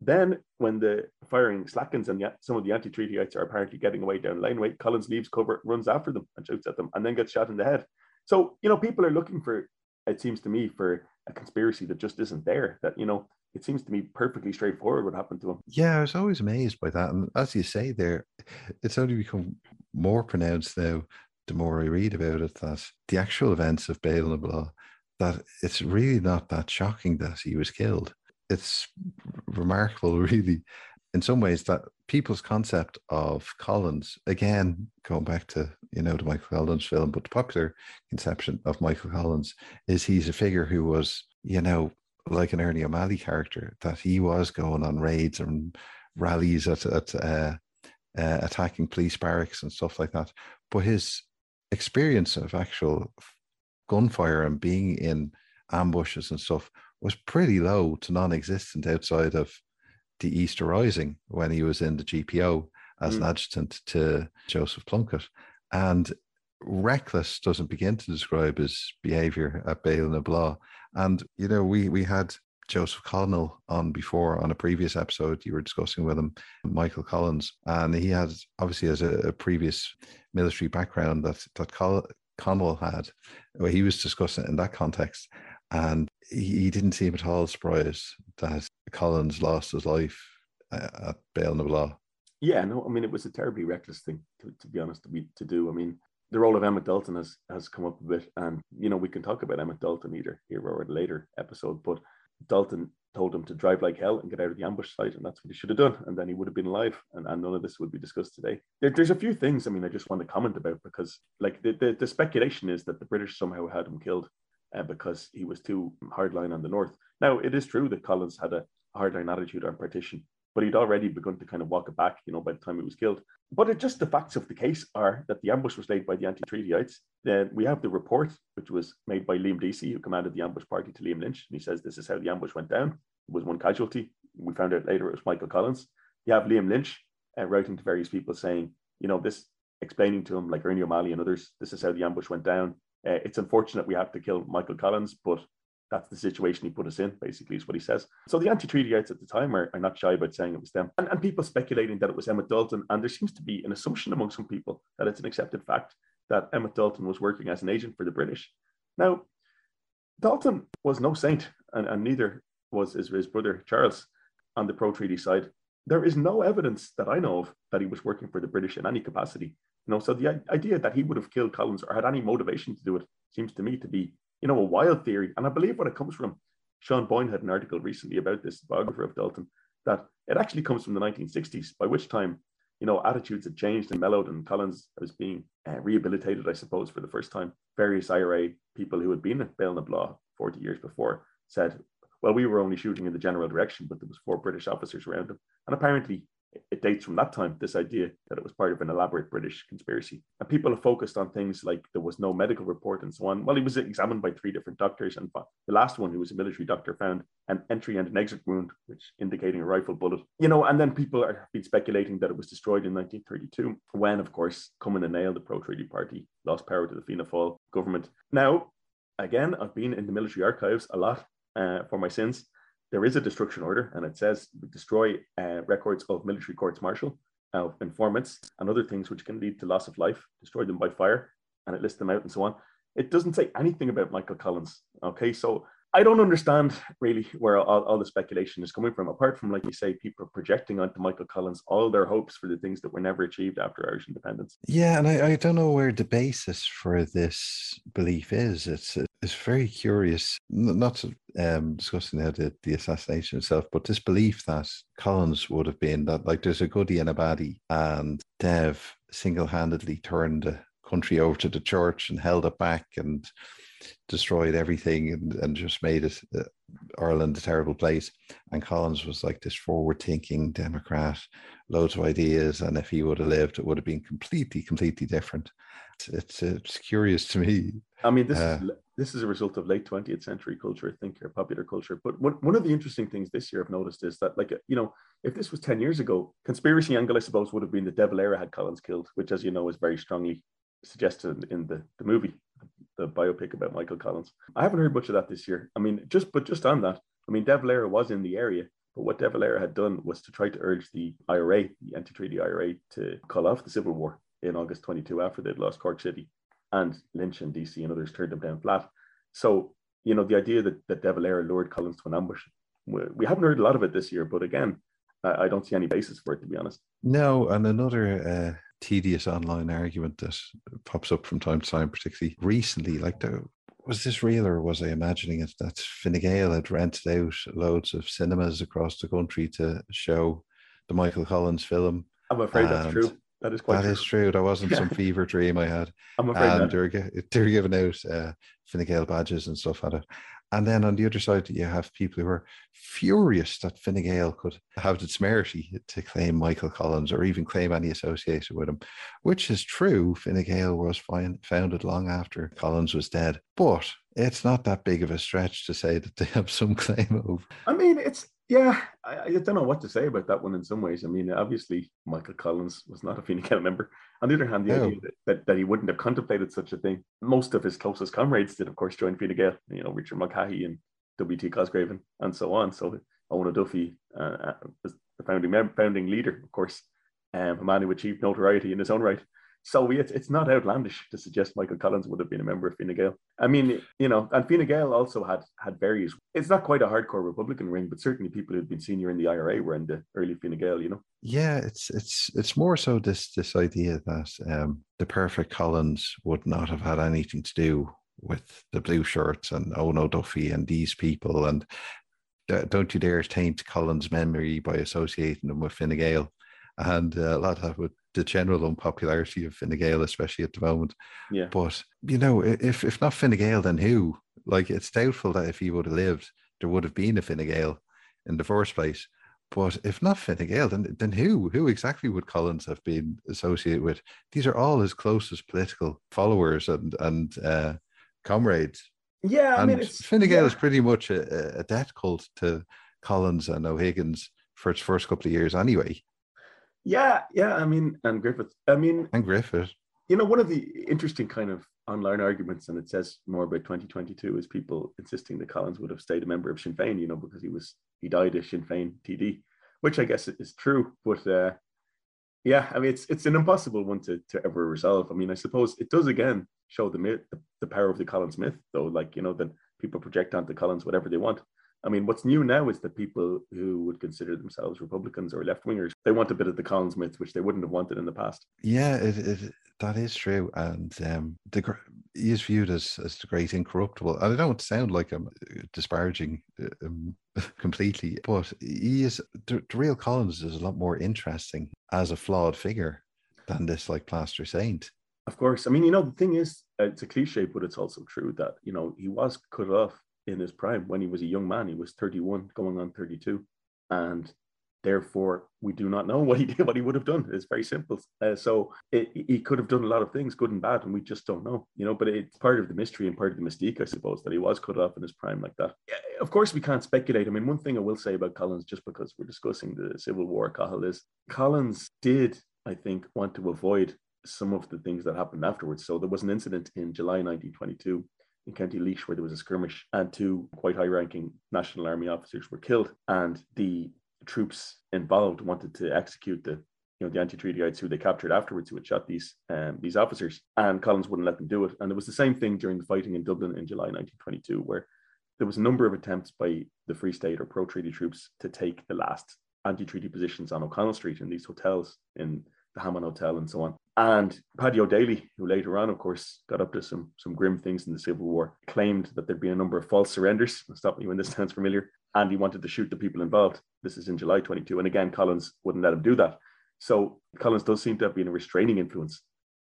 [SPEAKER 3] Then, when the firing slackens and some of the anti-treatyites are apparently getting away down laneway, Collins leaves cover, runs after them, and shoots at them, and then gets shot in the head. So, you know, people are looking for, it seems to me, for a conspiracy that just isn't there. That you know, it seems to me perfectly straightforward what happened to him.
[SPEAKER 2] Yeah, I was always amazed by that, and as you say, there, it's only become more pronounced now. The more I read about it, that the actual events of Béal na Bláth, that it's really not that shocking that he was killed. It's remarkable, really, in some ways, that people's concept of Collins, again, going back to, you know, the Michael Collins film, but the popular conception of Michael Collins is he's a figure who was, you know, like an Ernie O'Malley character, that he was going on raids and rallies at, at uh, uh, attacking police barracks and stuff like that. But his experience of actual gunfire and being in ambushes and stuff was pretty low to non-existent outside of the Easter Rising when he was in the GPO as mm. an adjutant to Joseph Plunkett. And reckless doesn't begin to describe his behavior at Béal na Bláth. And, you know, we, we had Joseph Connell on before on a previous episode. You were discussing with him, Michael Collins, and he had obviously has a, a previous military background that that Col- Connell had. Where he was discussing in that context, and he, didn't seem at all surprised that Collins lost his life uh, at na Bláth.
[SPEAKER 3] Yeah, no, I mean it was a terribly reckless thing to, to be honest to be to do. I mean, the role of Emmet Dalton has has come up a bit, and you know we can talk about Emmet Dalton either here or a later episode. But Dalton told him to drive like hell and get out of the ambush site, and that's what he should have done, and then he would have been alive, and, and none of this would be discussed today. There, there's a few things I mean I just want to comment about because like the, the, the speculation is that the British somehow had him killed uh, because he was too hardline on the north. Now it is true that Collins had a hardline attitude on partition, but he'd already begun to kind of walk it back, you know, by the time he was killed. But it just the facts of the case are that the ambush was laid by the anti-treatyites. Then we have the report, which was made by Liam Deasy, who commanded the ambush party to Liam Lynch. And he says this is how the ambush went down. It was one casualty. We found out later it was Michael Collins. You have Liam Lynch uh, writing to various people saying, you know, this explaining to him, like Ernie O'Malley and others, this is how the ambush went down. Uh, it's unfortunate we have to kill Michael Collins, but that's the situation he put us in, basically, is what he says. So the anti-treatyites at the time are, are not shy about saying it was them. And, and people speculating that it was Emmet Dalton. And there seems to be an assumption among some people that it's an accepted fact that Emmet Dalton was working as an agent for the British. Now, Dalton was no saint, and, and neither was his, his brother Charles on the pro-treaty side. There is no evidence that I know of that he was working for the British in any capacity. You know, so the idea that he would have killed Collins or had any motivation to do it seems to me to be you know, a wild theory. And I believe what it comes from, Sean Boyne had an article recently about this, biographer of Dalton, that it actually comes from the 1960s, by which time, you know, attitudes had changed and mellowed, and Collins was being uh, rehabilitated, I suppose, for the first time. Various IRA people who had been at na Bláth 40 years before said, well, we were only shooting in the general direction, but there was four British officers around him. And apparently it dates from that time, this idea that it was part of an elaborate British conspiracy. And people have focused on things like there was no medical report and so on. Well, he was examined by three different doctors, and the last one, who was a military doctor, found an entry and an exit wound, which indicating a rifle bullet. You know, and then people are been speculating that it was destroyed in 1932, when, of course, Cumann na nGaedheal, the pro-treaty party, lost power to the Fianna Fáil government. Now, again, I've been in the military archives a lot uh, for my sins there is a destruction order, and it says destroy uh, records of military courts martial, of informants, and other things which can lead to loss of life. Destroy them by fire, and it lists them out and so on. It doesn't say anything about Michael Collins. Okay, so I don't understand really where all, all, the speculation is coming from, apart from, like you say, people projecting onto Michael Collins all their hopes for the things that were never achieved after Irish independence.
[SPEAKER 2] Yeah, and I, I don't know where the basis for this belief is. It's it's very curious, not to, um, discussing the, the assassination itself, but this belief that Collins would have been that, like, there's a goodie and a baddie, and Dev single handedly turned the country over to the church and held it back and destroyed everything and, and just made it uh, Ireland a terrible place. And Collins was like this forward thinking Democrat, loads of ideas. And if he would have lived, it would have been completely, completely different. It's, it's, it's curious to me.
[SPEAKER 3] I mean, this, uh, is, this is a result of late 20th century culture, I think, or popular culture. But one, one of the interesting things this year I've noticed is that, like, you know, if this was 10 years ago, conspiracy angle, I suppose, would have been De Valera had Collins killed, which, as you know, is very strongly suggested in the, the movie the biopic about Michael Collins. I haven't heard much of that this year. I mean, just but just on that, I mean, De Valera was in the area, but what De Valera had done was to try to urge the IRA, the anti-treaty IRA, to call off the Civil War in August 22 after they'd lost Cork City, and Lynch and Deasy and others turned them down flat. So you know, the idea that, that De Valera lured Collins to an ambush, we, haven't heard a lot of it this year, but again, I, I don't see any basis for it to be honest.
[SPEAKER 2] No, and another. Uh tedious online argument that pops up from time to time, particularly recently. Like, the, was this real or was I imagining it? That Fine Gael had rented out loads of cinemas across the country to show the Michael Collins film.
[SPEAKER 3] I'm afraid that's true. That is quite
[SPEAKER 2] That
[SPEAKER 3] true.
[SPEAKER 2] is true. That wasn't some fever dream I had.
[SPEAKER 3] I'm afraid
[SPEAKER 2] and they were, they were giving out uh, Fine Gael badges and stuff at it. And then on the other side, you have people who are furious that Fine Gael could have the temerity to claim Michael Collins or even claim any association with him, which is true. Fine Gael was founded long after Collins was dead. But it's not that big of a stretch to say that they have some claim over.
[SPEAKER 3] I mean, it's yeah, I, I, don't know what to say about that one in some ways. I mean, obviously, Michael Collins was not a Fine Gael member. On the other hand, the no. idea that, that, that, he wouldn't have contemplated such a thing, most of his closest comrades did, of course, join Fine Gael, you know, Richard Mulcahy and W.T. Cosgraven and so on. So Eoin O'Duffy uh, uh, was the founding, founding leader, of course, um, a man who achieved notoriety in his own right. So it's, it's not outlandish to suggest Michael Collins would have been a member of Fine Gael. I mean, you know, and Fine Gael also had had various. It's not quite a hardcore Republican ring, but certainly people who'd been senior in the IRA were in the early Fine Gael. You know.
[SPEAKER 2] Yeah, it's it's it's more so this this idea that um, the perfect Collins would not have had anything to do with the blue shirts and Eoin Duffy and these people and don't you dare taint Collins' memory by associating them with Fine Gael. And uh, a lot of that would the general unpopularity of Fine Gael, especially at the moment.
[SPEAKER 3] Yeah.
[SPEAKER 2] But you know, if if not Fine Gael, then who? Like it's doubtful that if he would have lived, there would have been a Fine Gael in the first place. But if not Fine Gael, then then who? Who exactly would Collins have been associated with? These are all his closest political followers and and uh, comrades.
[SPEAKER 3] Yeah, I
[SPEAKER 2] and
[SPEAKER 3] mean, it's,
[SPEAKER 2] Fine Gael
[SPEAKER 3] yeah.
[SPEAKER 2] is pretty much a, a death cult to Collins and O'Higgins for its first couple of years, anyway.
[SPEAKER 3] Yeah, yeah. I mean, and Griffith. I mean,
[SPEAKER 2] and Griffith.
[SPEAKER 3] You know, one of the interesting kind of online arguments, and it says more about 2022, is people insisting that Collins would have stayed a member of Sinn Féin, you know, because he was he died as Sinn Féin TD, which I guess is true. But uh, yeah, I mean, it's it's an impossible one to to ever resolve. I mean, I suppose it does again show the myth, the, the power of the Collins myth, though. Like you know that people project onto Collins whatever they want. I mean, what's new now is that people who would consider themselves Republicans or left wingers, they want a bit of the Collins myth, which they wouldn't have wanted in the past.
[SPEAKER 2] Yeah, it, it, that is true. And um, the, he is viewed as, as the great incorruptible. And I don't sound like I'm uh, disparaging uh, um, completely, but he is the, the real Collins is a lot more interesting as a flawed figure than this like plaster saint.
[SPEAKER 3] Of course. I mean, you know, the thing is, it's a cliche, but it's also true that, you know, he was cut off in his prime when he was a young man. He was 31, going on 32. And therefore we do not know what he did what he would have done. It's very simple. Uh, so he could have done a lot of things good and bad and we just don't know you know but it's part of the mystery and part of the mystique i suppose that he was cut off in his prime like that. Of course we can't speculate. I mean one thing i will say about collins just because we're discussing the civil war Cathal, is collins did i think want to avoid some of the things that happened afterwards. So there was an incident in july 1922 in County Laois where there was a skirmish and two quite high ranking National Army officers were killed. And the troops involved wanted to execute the you know the anti-treatyites who they captured afterwards who had shot these um, these officers and Collins wouldn't let them do it and it was the same thing during the fighting in Dublin in July 1922 where there was a number of attempts by the Free State or pro-treaty troops to take the last anti-treaty positions on O'Connell Street in these hotels in the Hammond Hotel and so on. And Paddy O'Daly, who later on, of course, got up to some some grim things in the Civil War, claimed that there'd been a number of false surrenders. Stop me when this sounds familiar and he wanted to shoot the people involved. This is in July 22. And again, Collins wouldn't let him do that. So Collins does seem to have been a restraining influence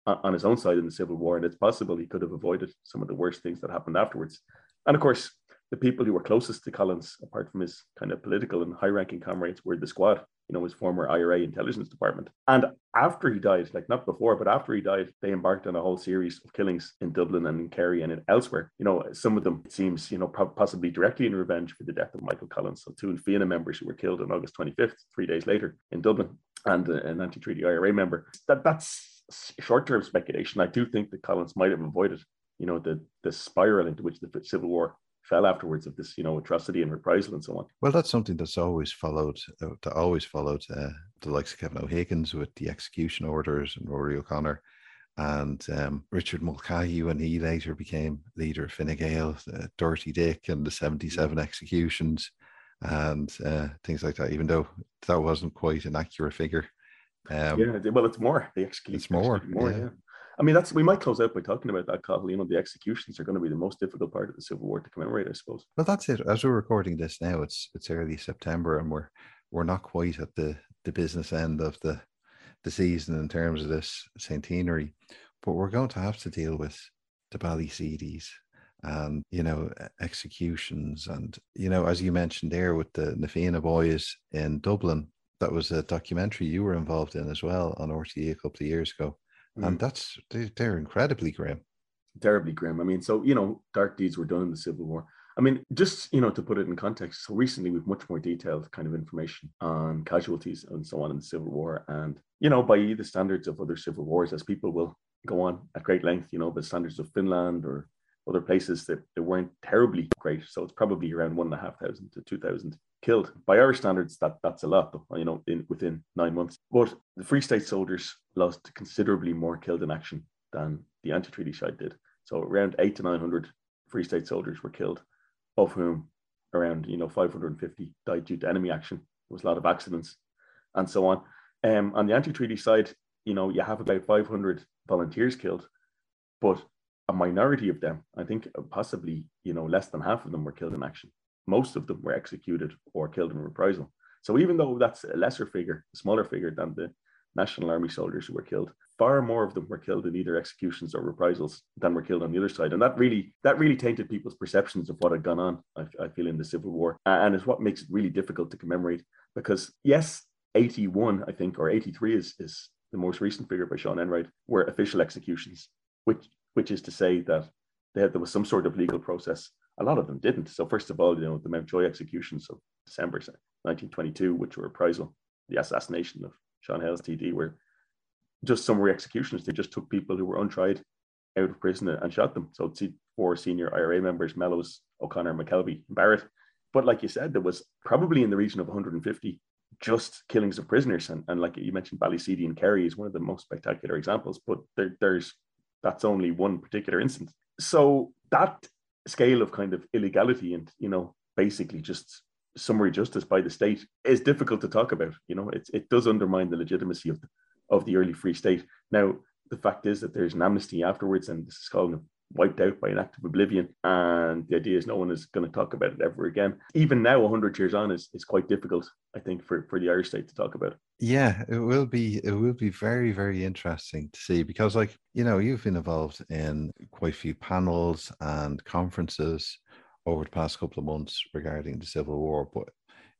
[SPEAKER 3] on, on his own side in the Civil War. And it's possible he could have avoided some of the worst things that happened afterwards. And of course, the people who were closest to Collins, apart from his kind of political and high ranking comrades, were the squad you know, his former IRA intelligence department. And after he died, like not before, but after he died, they embarked on a whole series of killings in Dublin and in Kerry and elsewhere. You know, some of them it seems, you know, possibly directly in revenge for the death of Michael Collins. So two Fianna members who were killed on August 25th, three days later in Dublin, and an anti-treaty IRA member. That that's short-term speculation. I do think that Collins might have avoided, you know, the the spiral into which the Civil War fell afterwards of this, you know, atrocity and reprisal and so on.
[SPEAKER 2] Well, that's something that's always followed, uh, that always followed uh, the likes of Kevin O'Higgins with the execution orders and Rory O'Connor and um, Richard Mulcahy when he later became leader of Fine Gael, uh, Dirty Dick and the 77 mm. executions and uh, things like that, even though that wasn't quite an accurate figure.
[SPEAKER 3] Um, yeah, well, it's more. They execute.
[SPEAKER 2] It's more.
[SPEAKER 3] more yeah. yeah. I mean, that's we might close out by talking about that, Cathal. You know, the executions are going to be the most difficult part of the Civil War to commemorate, I suppose.
[SPEAKER 2] Well, that's it. As we're recording this now, it's it's early September, and we're we're not quite at the the business end of the the season in terms of this centenary, but we're going to have to deal with the Ballyseedies and you know executions and you know as you mentioned there with the Na Fianna boys in Dublin that was a documentary you were involved in as well on RTE a couple of years ago mm. and that's they're incredibly grim.
[SPEAKER 3] Terribly grim. I mean so you know dark deeds were done in the civil war. I mean just you know to put it in context so recently we've much more detailed kind of information on casualties and so on in the civil war. And you know by the standards of other civil wars as people will go on at great length you know the standards of finland or other places that they weren't terribly great. So it's probably around one and a half thousand to two thousand killed. By our standards that that's a lot though, you know in within nine months. But the free state soldiers lost considerably more killed in action than the anti-treaty side did. So around eight to 900 free state soldiers were killed of whom around you know 550 died due to enemy action. There was a lot of accidents and so on. Um, on the anti-treaty side you know you have about 500 volunteers killed but a minority of them i think uh, possibly you know less than half of them were killed in action most of them were executed or killed in reprisal. So even though that's a lesser figure, a smaller figure than the National Army soldiers who were killed, far more of them were killed in either executions or reprisals than were killed on the other side. And that really that really tainted people's perceptions of what had gone on, I, I feel, in the Civil War. And is what makes it really difficult to commemorate. Because yes, 81, I think, or 83 is, is the most recent figure by Sean Enright, were official executions, which which is to say that there was some sort of legal process a lot of them didn't. So first of all, you know, the Mountjoy executions of December 1922, which were reprisal, the assassination of Sean Hales TD, were just summary executions. They just took people who were untried out of prison and shot them. So four senior IRA members, Mellows, O'Connor, McKelvey, Barrett. But like you said, there was probably in the region of 150 just killings of prisoners. And, and like you mentioned, Ballyseedy and Kerry is one of the most spectacular examples, but there, there's that's only one particular instance. So that scale of kind of illegality and you know basically just summary justice by the state is difficult to talk about you know it, it does undermine the legitimacy of the, of the early free state now the fact is that there's an amnesty afterwards and this is called wiped out by an act of oblivion and the idea is no one is going to talk about it ever again even now 100 years on is, is quite difficult i think for, for the irish state to talk about
[SPEAKER 2] yeah it will be it will be very very interesting to see because like you know you've been involved in quite a few panels and conferences over the past couple of months regarding the Civil War. But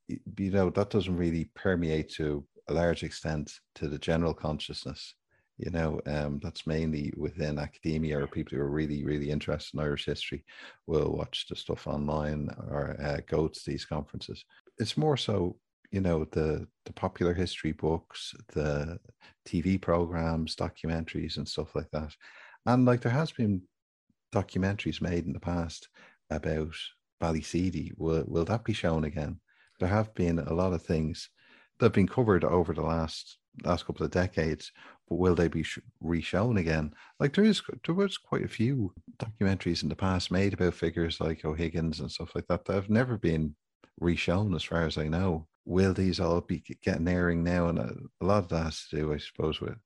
[SPEAKER 2] you know that doesn't really permeate to a large extent to the general consciousness. You know, um, that's mainly within academia or people who are really, really interested in Irish history will watch the stuff online or uh, go to these conferences. It's more so, you know, the the popular history books, the TV programs, documentaries, and stuff like that. And like there has been documentaries made in the past about Ballyseedy. Will will that be shown again? There have been a lot of things that have been covered over the last last couple of decades, but will they be sh- re-shown again? Like there is, there was quite a few documentaries in the past made about figures like O'Higgins and stuff like that that have never been re-shown, as far as I know. Will these all be getting airing now? And a, a lot of that has to do, I suppose, with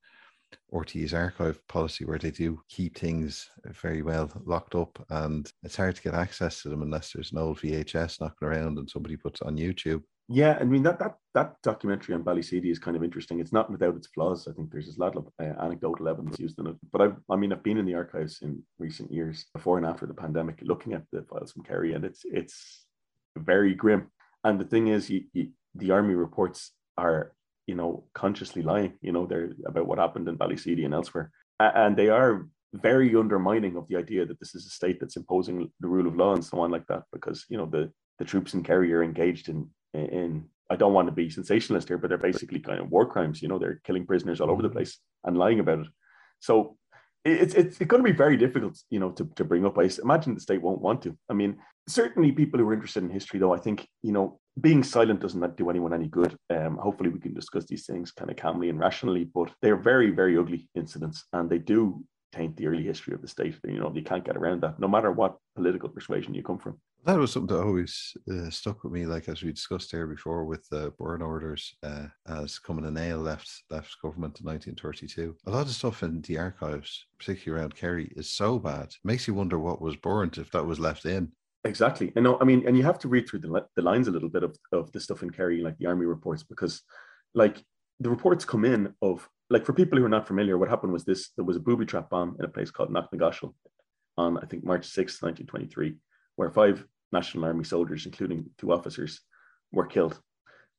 [SPEAKER 2] RTÉ's archive policy where they do keep things very well locked up and it's hard to get access to them unless there's an old VHS knocking around and somebody puts on YouTube.
[SPEAKER 3] Yeah, I mean that that that documentary on Ballyseedy is kind of interesting. It's not without its flaws. I think there's a lot of uh, anecdotal evidence used in it. But I've, I mean, I've been in the archives in recent years, before and after the pandemic, looking at the files from Kerry, and it's it's very grim. And the thing is, you, you, the army reports are you know, consciously lying, you know, they're about what happened in Ballyseedy and elsewhere. And they are very undermining of the idea that this is a state that's imposing the rule of law and so on like that, because, you know, the, the troops in Kerry are engaged in, in, I don't want to be sensationalist here, but they're basically kind of war crimes, you know, they're killing prisoners all over the place and lying about it. So it's, it's, it's going to be very difficult, you know, to, to bring up. I imagine the state won't want to. I mean, certainly people who are interested in history, though, I think, you know, being silent doesn't do anyone any good. Um, hopefully, we can discuss these things kind of calmly and rationally, but they're very, very ugly incidents and they do taint the early history of the state. You know, you can't get around that, no matter what political persuasion you come from.
[SPEAKER 2] That was something that always uh, stuck with me, like as we discussed here before with the uh, burn orders, uh, as Cumann na nGaedheal left left government in 1932. A lot of stuff in the archives, particularly around Kerry, is so bad. It makes you wonder what was burnt if that was left in.
[SPEAKER 3] Exactly. And no, I mean, and you have to read through the, the lines a little bit of, of the stuff in Kerry, like the army reports, because like the reports come in of like for people who are not familiar, what happened was this: there was a booby trap bomb in a place called Knocknagoshel on I think March 6, 1923, where five National Army soldiers, including two officers, were killed.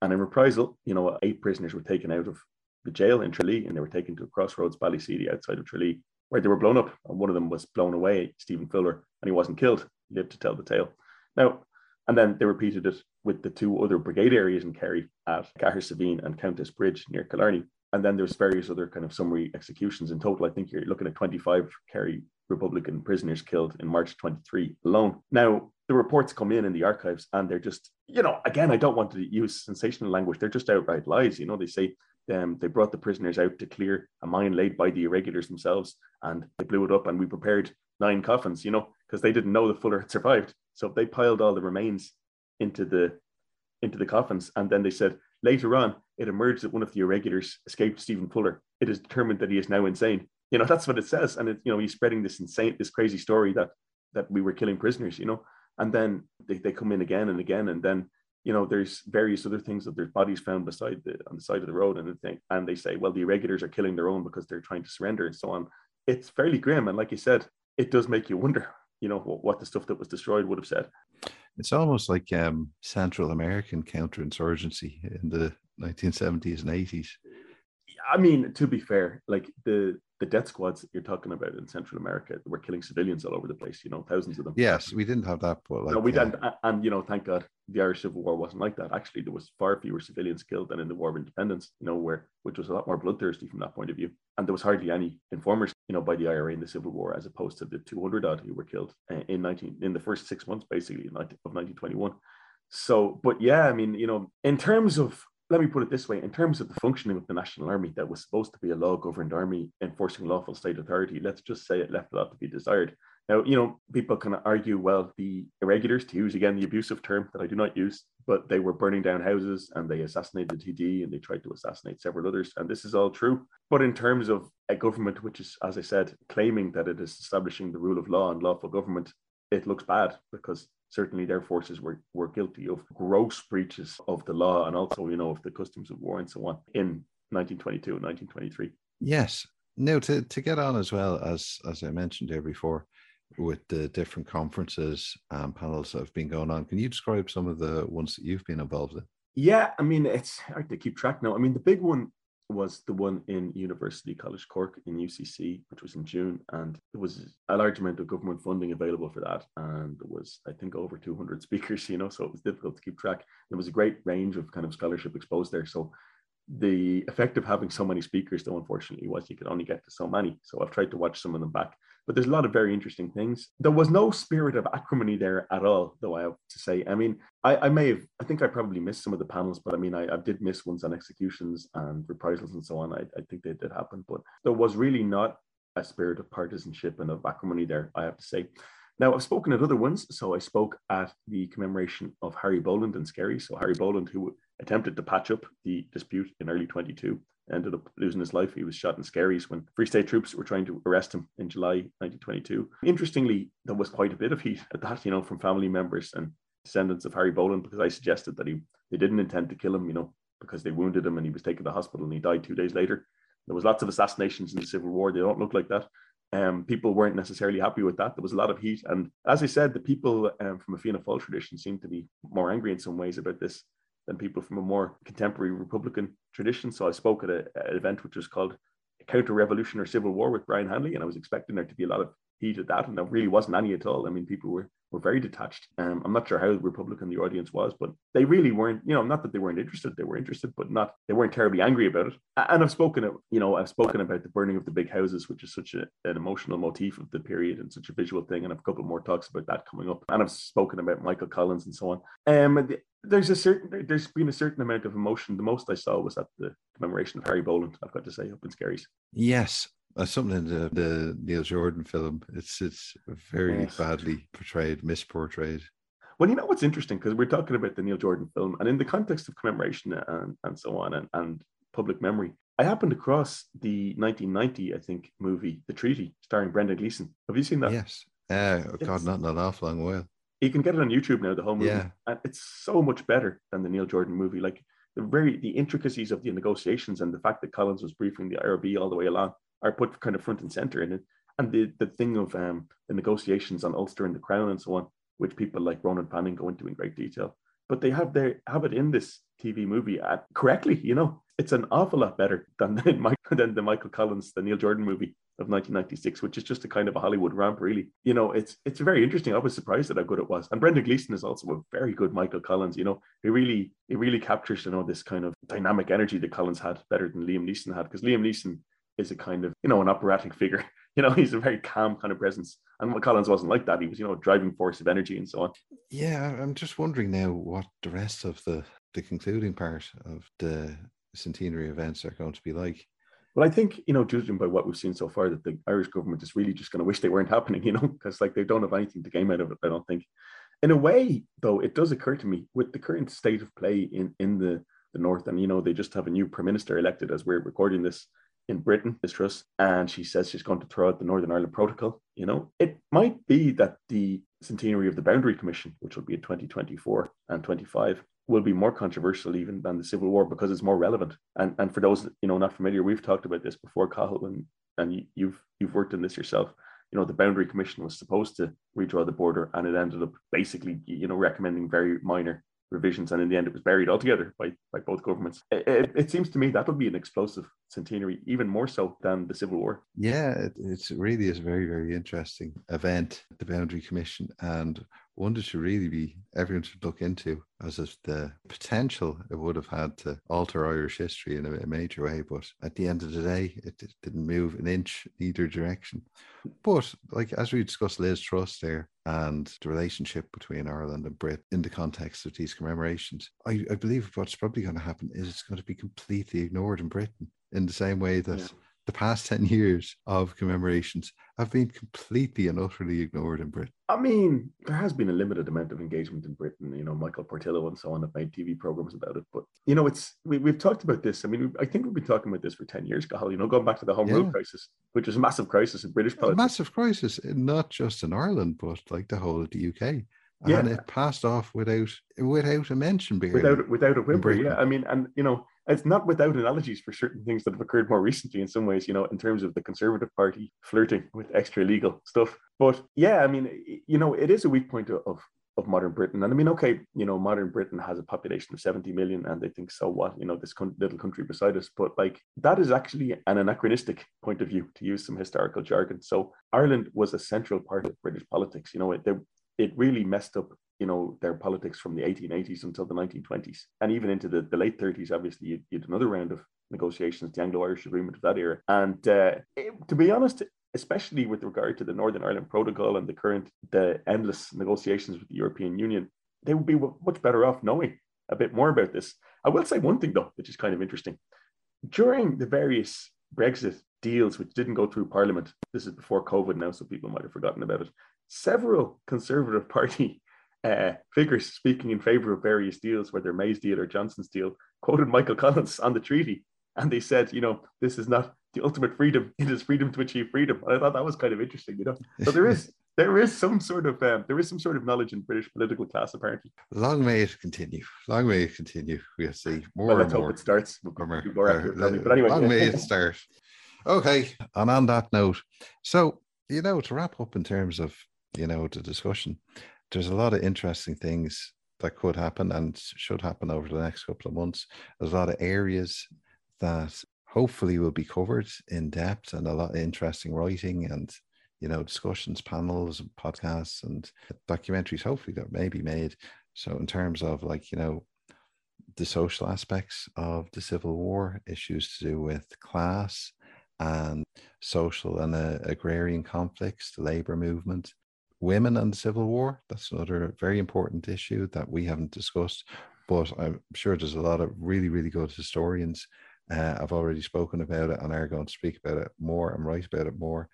[SPEAKER 3] And in reprisal, you know, eight prisoners were taken out of the jail in Tralee and they were taken to Crossroads, Ballyseedy, outside of Tralee, where they were blown up. And one of them was blown away, Stephen Fuller, and he wasn't killed He lived to tell the tale. Now, and then they repeated it with the two other brigade areas in Kerry at Cahir and Countess Bridge near Killarney. And then there's various other kind of summary executions. In total, I think you're looking at 25 Kerry Republican prisoners killed in March 23 alone. Now, the reports come in in the archives and they're just, you know, again, I don't want to use sensational language. They're just outright lies. You know, they say um, they brought the prisoners out to clear a mine laid by the irregulars themselves and they blew it up and we prepared nine coffins, you know, because they didn't know the Fuller had survived. So they piled all the remains into the into the coffins, and then they said later on it emerged that one of the irregulars escaped Stephen Fuller. It is determined that he is now insane. You know, that's what it says, and it, you know he's spreading this insane, this crazy story that that we were killing prisoners. You know, and then they, they come in again and again, and then you know there's various other things that there's bodies found beside the on the side of the road, and they and they say, well, the irregulars are killing their own because they're trying to surrender and so on. It's fairly grim, and like you said, it does make you wonder, you know, what, what the stuff that was destroyed would have said.
[SPEAKER 2] It's almost like um, Central American counterinsurgency in the 1970s and 80s.
[SPEAKER 3] I mean, to be fair, like the the death squads you're talking about in Central America were killing civilians all over the place, you know, thousands of them.
[SPEAKER 2] Yes, we didn't have that, but like,
[SPEAKER 3] no, we didn't. And, you know, thank God the Irish Civil War wasn't like that. Actually, there was far fewer civilians killed than in the War of Independence, you know, where which was a lot more bloodthirsty from that point of view. And there was hardly any informers, you know, by the IRA in the Civil War, as opposed to the 200 odd who were killed uh, in 19 in the first six months, basically, of 1921. So, but yeah, I mean, you know, in terms of let me put it this way in terms of the functioning of the National Army, that was supposed to be a law governed army enforcing lawful state authority, let's just say it left a lot to be desired. Now, you know, people can argue, well, the irregulars, to use again the abusive term that I do not use, but they were burning down houses and they assassinated TD and they tried to assassinate several others. And this is all true. But in terms of a government which is, as I said, claiming that it is establishing the rule of law and lawful government, it looks bad because certainly their forces were, were guilty of gross breaches of the law and also, you know, of the customs of war and so on in 1922 and 1923.
[SPEAKER 2] Yes. Now, to, to get on as well, as, as I mentioned there before, with the different conferences and panels that have been going on. Can you describe some of the ones that you've been involved in?
[SPEAKER 3] Yeah, I mean, it's hard to keep track now. I mean, the big one was the one in University College Cork in UCC, which was in June, and there was a large amount of government funding available for that, and there was, I think, over 200 speakers. You know, so it was difficult to keep track. There was a great range of kind of scholarship exposed there, so the effect of having so many speakers, though, unfortunately, was you could only get to so many. So I've tried to watch some of them back. But there's a lot of very interesting things. There was no spirit of acrimony there at all, though I have to say. I mean, I, I may have, I think I probably missed some of the panels, but I mean, I, I did miss ones on executions and reprisals and so on. I, I think they did happen, but there was really not a spirit of partisanship and of acrimony there, I have to say. Now, I've spoken at other ones. So I spoke at the commemoration of Harry Boland and Skerries. So Harry Boland, who attempted to patch up the dispute in early 22, ended up losing his life. He was shot in Skerries when Free State troops were trying to arrest him in July 1922. Interestingly, there was quite a bit of heat at that, you know, from family members and descendants of Harry Boland, because I suggested that he they didn't intend to kill him, you know, because they wounded him and he was taken to hospital and he died two days later. There was lots of assassinations in the Civil War. They don't look like that. Um, people weren't necessarily happy with that. There was a lot of heat. And as I said, the people um, from a Fianna Fáil tradition seem to be more angry in some ways about this than people from a more contemporary Republican tradition. So I spoke at a, an event which was called Counter Revolution or Civil War with Brian Hanley, and I was expecting there to be a lot of heat at that, and there really wasn't any at all. I mean, people were were very detached. Um, I'm not sure how Republican the audience was, but they really weren't. You know, not that they weren't interested; they were interested, but not they weren't terribly angry about it. And I've spoken, you know, I've spoken about the burning of the big houses, which is such a, an emotional motif of the period and such a visual thing. And I've a couple more talks about that coming up. And I've spoken about Michael Collins and so on. Um, there's a certain there's been a certain amount of emotion. The most I saw was at the commemoration of Harry Boland. I've got to say, up in Skerries.
[SPEAKER 2] Yes, uh, something in the, the Neil Jordan film. It's it's very yes. badly portrayed, misportrayed.
[SPEAKER 3] Well, you know what's interesting because we're talking about the Neil Jordan film, and in the context of commemoration and, and so on, and, and public memory, I happened across the 1990, I think, movie The Treaty, starring Brendan Gleeson. Have you seen that?
[SPEAKER 2] Yes. Uh, oh God, not in an awful long while.
[SPEAKER 3] You can get it on YouTube now, the whole movie, yeah. and it's so much better than the Neil Jordan movie. Like the very the intricacies of the negotiations and the fact that Collins was briefing the IRB all the way along are put kind of front and center in it. And the, the thing of um, the negotiations on Ulster and the Crown and so on, which people like Ronan Fanning go into in great detail. But they have their have it in this TV movie at, correctly. You know, it's an awful lot better than the, than the Michael Collins, the Neil Jordan movie of 1996, which is just a kind of a Hollywood ramp, really. You know, it's it's very interesting. I was surprised at how good it was. And Brendan Gleeson is also a very good Michael Collins. You know, he really he really captures you know this kind of dynamic energy that Collins had better than Liam Neeson had because Liam Neeson is a kind of you know an operatic figure. You know, he's a very calm kind of presence, and Collins wasn't like that. He was you know a driving force of energy and so on.
[SPEAKER 2] Yeah, I'm just wondering now what the rest of the the concluding part of the centenary events are going to be like.
[SPEAKER 3] Well, I think you know, judging by what we've seen so far, that the Irish government is really just going to wish they weren't happening. You know, because like they don't have anything to gain out of it. I don't think. In a way, though, it does occur to me with the current state of play in in the the north, and you know, they just have a new prime minister elected as we're recording this in Britain, Liz Truss, and she says she's going to throw out the Northern Ireland Protocol. You know, it might be that the centenary of the Boundary Commission, which will be in 2024 and 25, will be more controversial even than the Civil War because it's more relevant. And and for those you know not familiar, we've talked about this before, Cathal, and and you've you've worked in this yourself. You know, the Boundary Commission was supposed to redraw the border, and it ended up basically you know recommending very minor revisions, and in the end, it was buried altogether by, by both governments. It, it, it seems to me that'll be an explosive centenary, even more so than the Civil War.
[SPEAKER 2] Yeah, it, it's really is a very, very interesting event, the Boundary Commission, and one that should really be everyone should look into as of the potential it would have had to alter Irish history in a, a major way. But at the end of the day, it, it, didn't move an inch either direction. But like as we discussed Liz Truss there and the relationship between Ireland and Britain in the context of these commemorations, I, I believe what's probably going to happen is it's going to be completely ignored in Britain in the same way that yeah the past 10 years of commemorations have been completely and utterly ignored in Britain.
[SPEAKER 3] I mean, there has been a limited amount of engagement in Britain. You know, Michael Portillo and so on have made TV programs about it. But, you know, it's we, have talked about this. I mean, I think we've been talking about this for 10 years, Cathal, you know, going back to the Home yeah. Rule crisis, which is a massive crisis in British politics.
[SPEAKER 2] A massive crisis, eh, not just in Ireland, but like the whole of the UK. Yeah. And it passed off without without a mention,
[SPEAKER 3] barely, without without a whimper. Yeah, I mean, and you know, it's not without analogies for certain things that have occurred more recently in some ways, you know, in terms of the Conservative Party flirting with extra legal stuff. But yeah, I mean, you know, it is a weak point of, of modern Britain. And I mean, okay, you know, modern Britain has a population of 70 million and they think, so what, you know, this little country beside us. But like, that is actually an anachronistic point of view, to use some historical jargon. So Ireland was a central part of British politics. You know, it, it really messed up you know their politics from the 1880s until the 1920s and even into the, the late 30s obviously you, you had another round of negotiations the anglo-irish agreement of that era. And uh, it, to be honest especially with regard to the northern ireland protocol and the current the endless negotiations with the european union they would be much better off knowing a bit more about this. I will say one thing though which is kind of interesting. During the various brexit deals which didn't go through parliament this is before covid now so people might have forgotten about it several conservative party uh, figures speaking in favor of various deals, whether May's deal or Johnson's deal, quoted Michael Collins on the treaty. And they said, you know, this is not the ultimate freedom, it is freedom to achieve freedom. And I thought that was kind of interesting, you know. So there is there is some sort of um, there is some sort of knowledge in British political class apparently.
[SPEAKER 2] Long may it continue. Long may it continue. We'll see more
[SPEAKER 3] well,
[SPEAKER 2] let's
[SPEAKER 3] and
[SPEAKER 2] hope
[SPEAKER 3] it starts. We'll, more, more but anyway,
[SPEAKER 2] long may it start. Okay, and on that note, so you know, to wrap up in terms of you know the discussion, there's a lot of interesting things that could happen and should happen over the next couple of months. There's a lot of areas that hopefully will be covered in depth and a lot of interesting writing and you know discussions panels and podcasts and documentaries hopefully that may be made so in terms of like you know the social aspects of the civil war issues to do with class and social and uh, agrarian conflicts the labor movement women and the Civil War. That's another very important issue that we haven't discussed, but I'm sure there's a lot of really, really good historians. Uh, I've already spoken about it and are going to speak about it more and write about it more,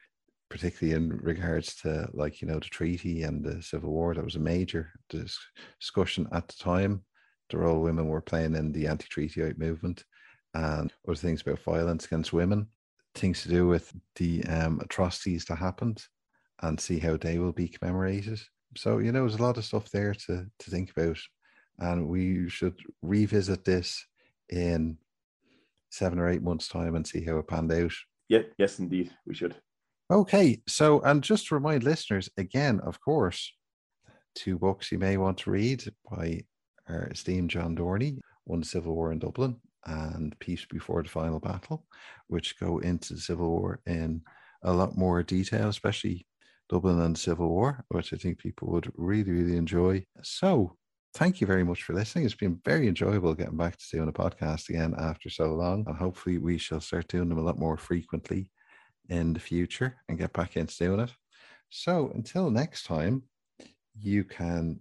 [SPEAKER 2] particularly in regards to like, you know, the treaty and the Civil War. That was a major discussion at the time. The role women were playing in the anti-treaty movement and other things about violence against women, things to do with the um, atrocities that happened and see how they will be commemorated. So, you know, there's a lot of stuff there to, to think about. And we should revisit this in seven or eight months' time and see how it panned out.
[SPEAKER 3] Yeah, yes, indeed, we should.
[SPEAKER 2] Okay, so and just to remind listeners again, of course, two books you may want to read by our esteemed John Dorney, One Civil War in Dublin and Peace Before the Final Battle, which go into the Civil War in a lot more detail, especially Dublin and Civil War, which I think people would really, really enjoy. So, thank you very much for listening. It's been very enjoyable getting back to doing a podcast again after so long. And hopefully, we shall start doing them a lot more frequently in the future and get back into doing it. So, until next time, you can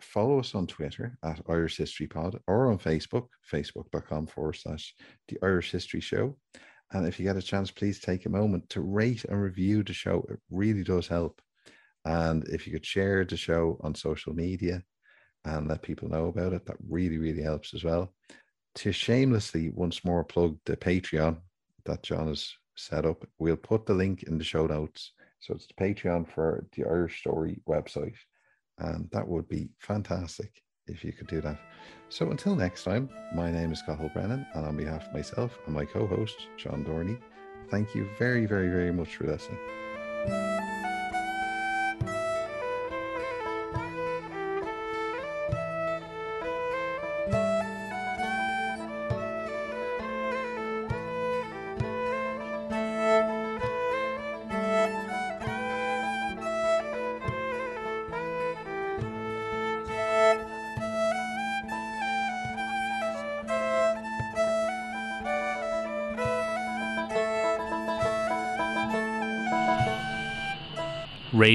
[SPEAKER 2] follow us on Twitter at Irish History Pod or on Facebook, facebook.com forward slash the Irish History Show. And if you get a chance, please take a moment to rate and review the show. It really does help. And if you could share the show on social media and let people know about it, that really, really helps as well. To shamelessly once more plug the Patreon that John has set up, we'll put the link in the show notes. So it's the Patreon for the Irish Story website. And that would be fantastic if you could do that. So until next time, my name is Cathal Brennan, and on behalf of myself and my co host, Sean Dorney, thank you very, very, very much for listening.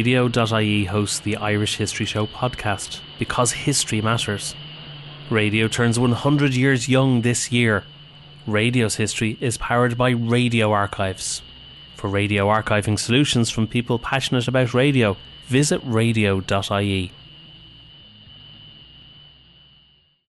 [SPEAKER 1] Radio.ie hosts the Irish History Show podcast because history matters. Radio turns 100 years young this year. Radio's history is powered by Radio Archives. For radio archiving solutions from people passionate about radio, visit radio.ie.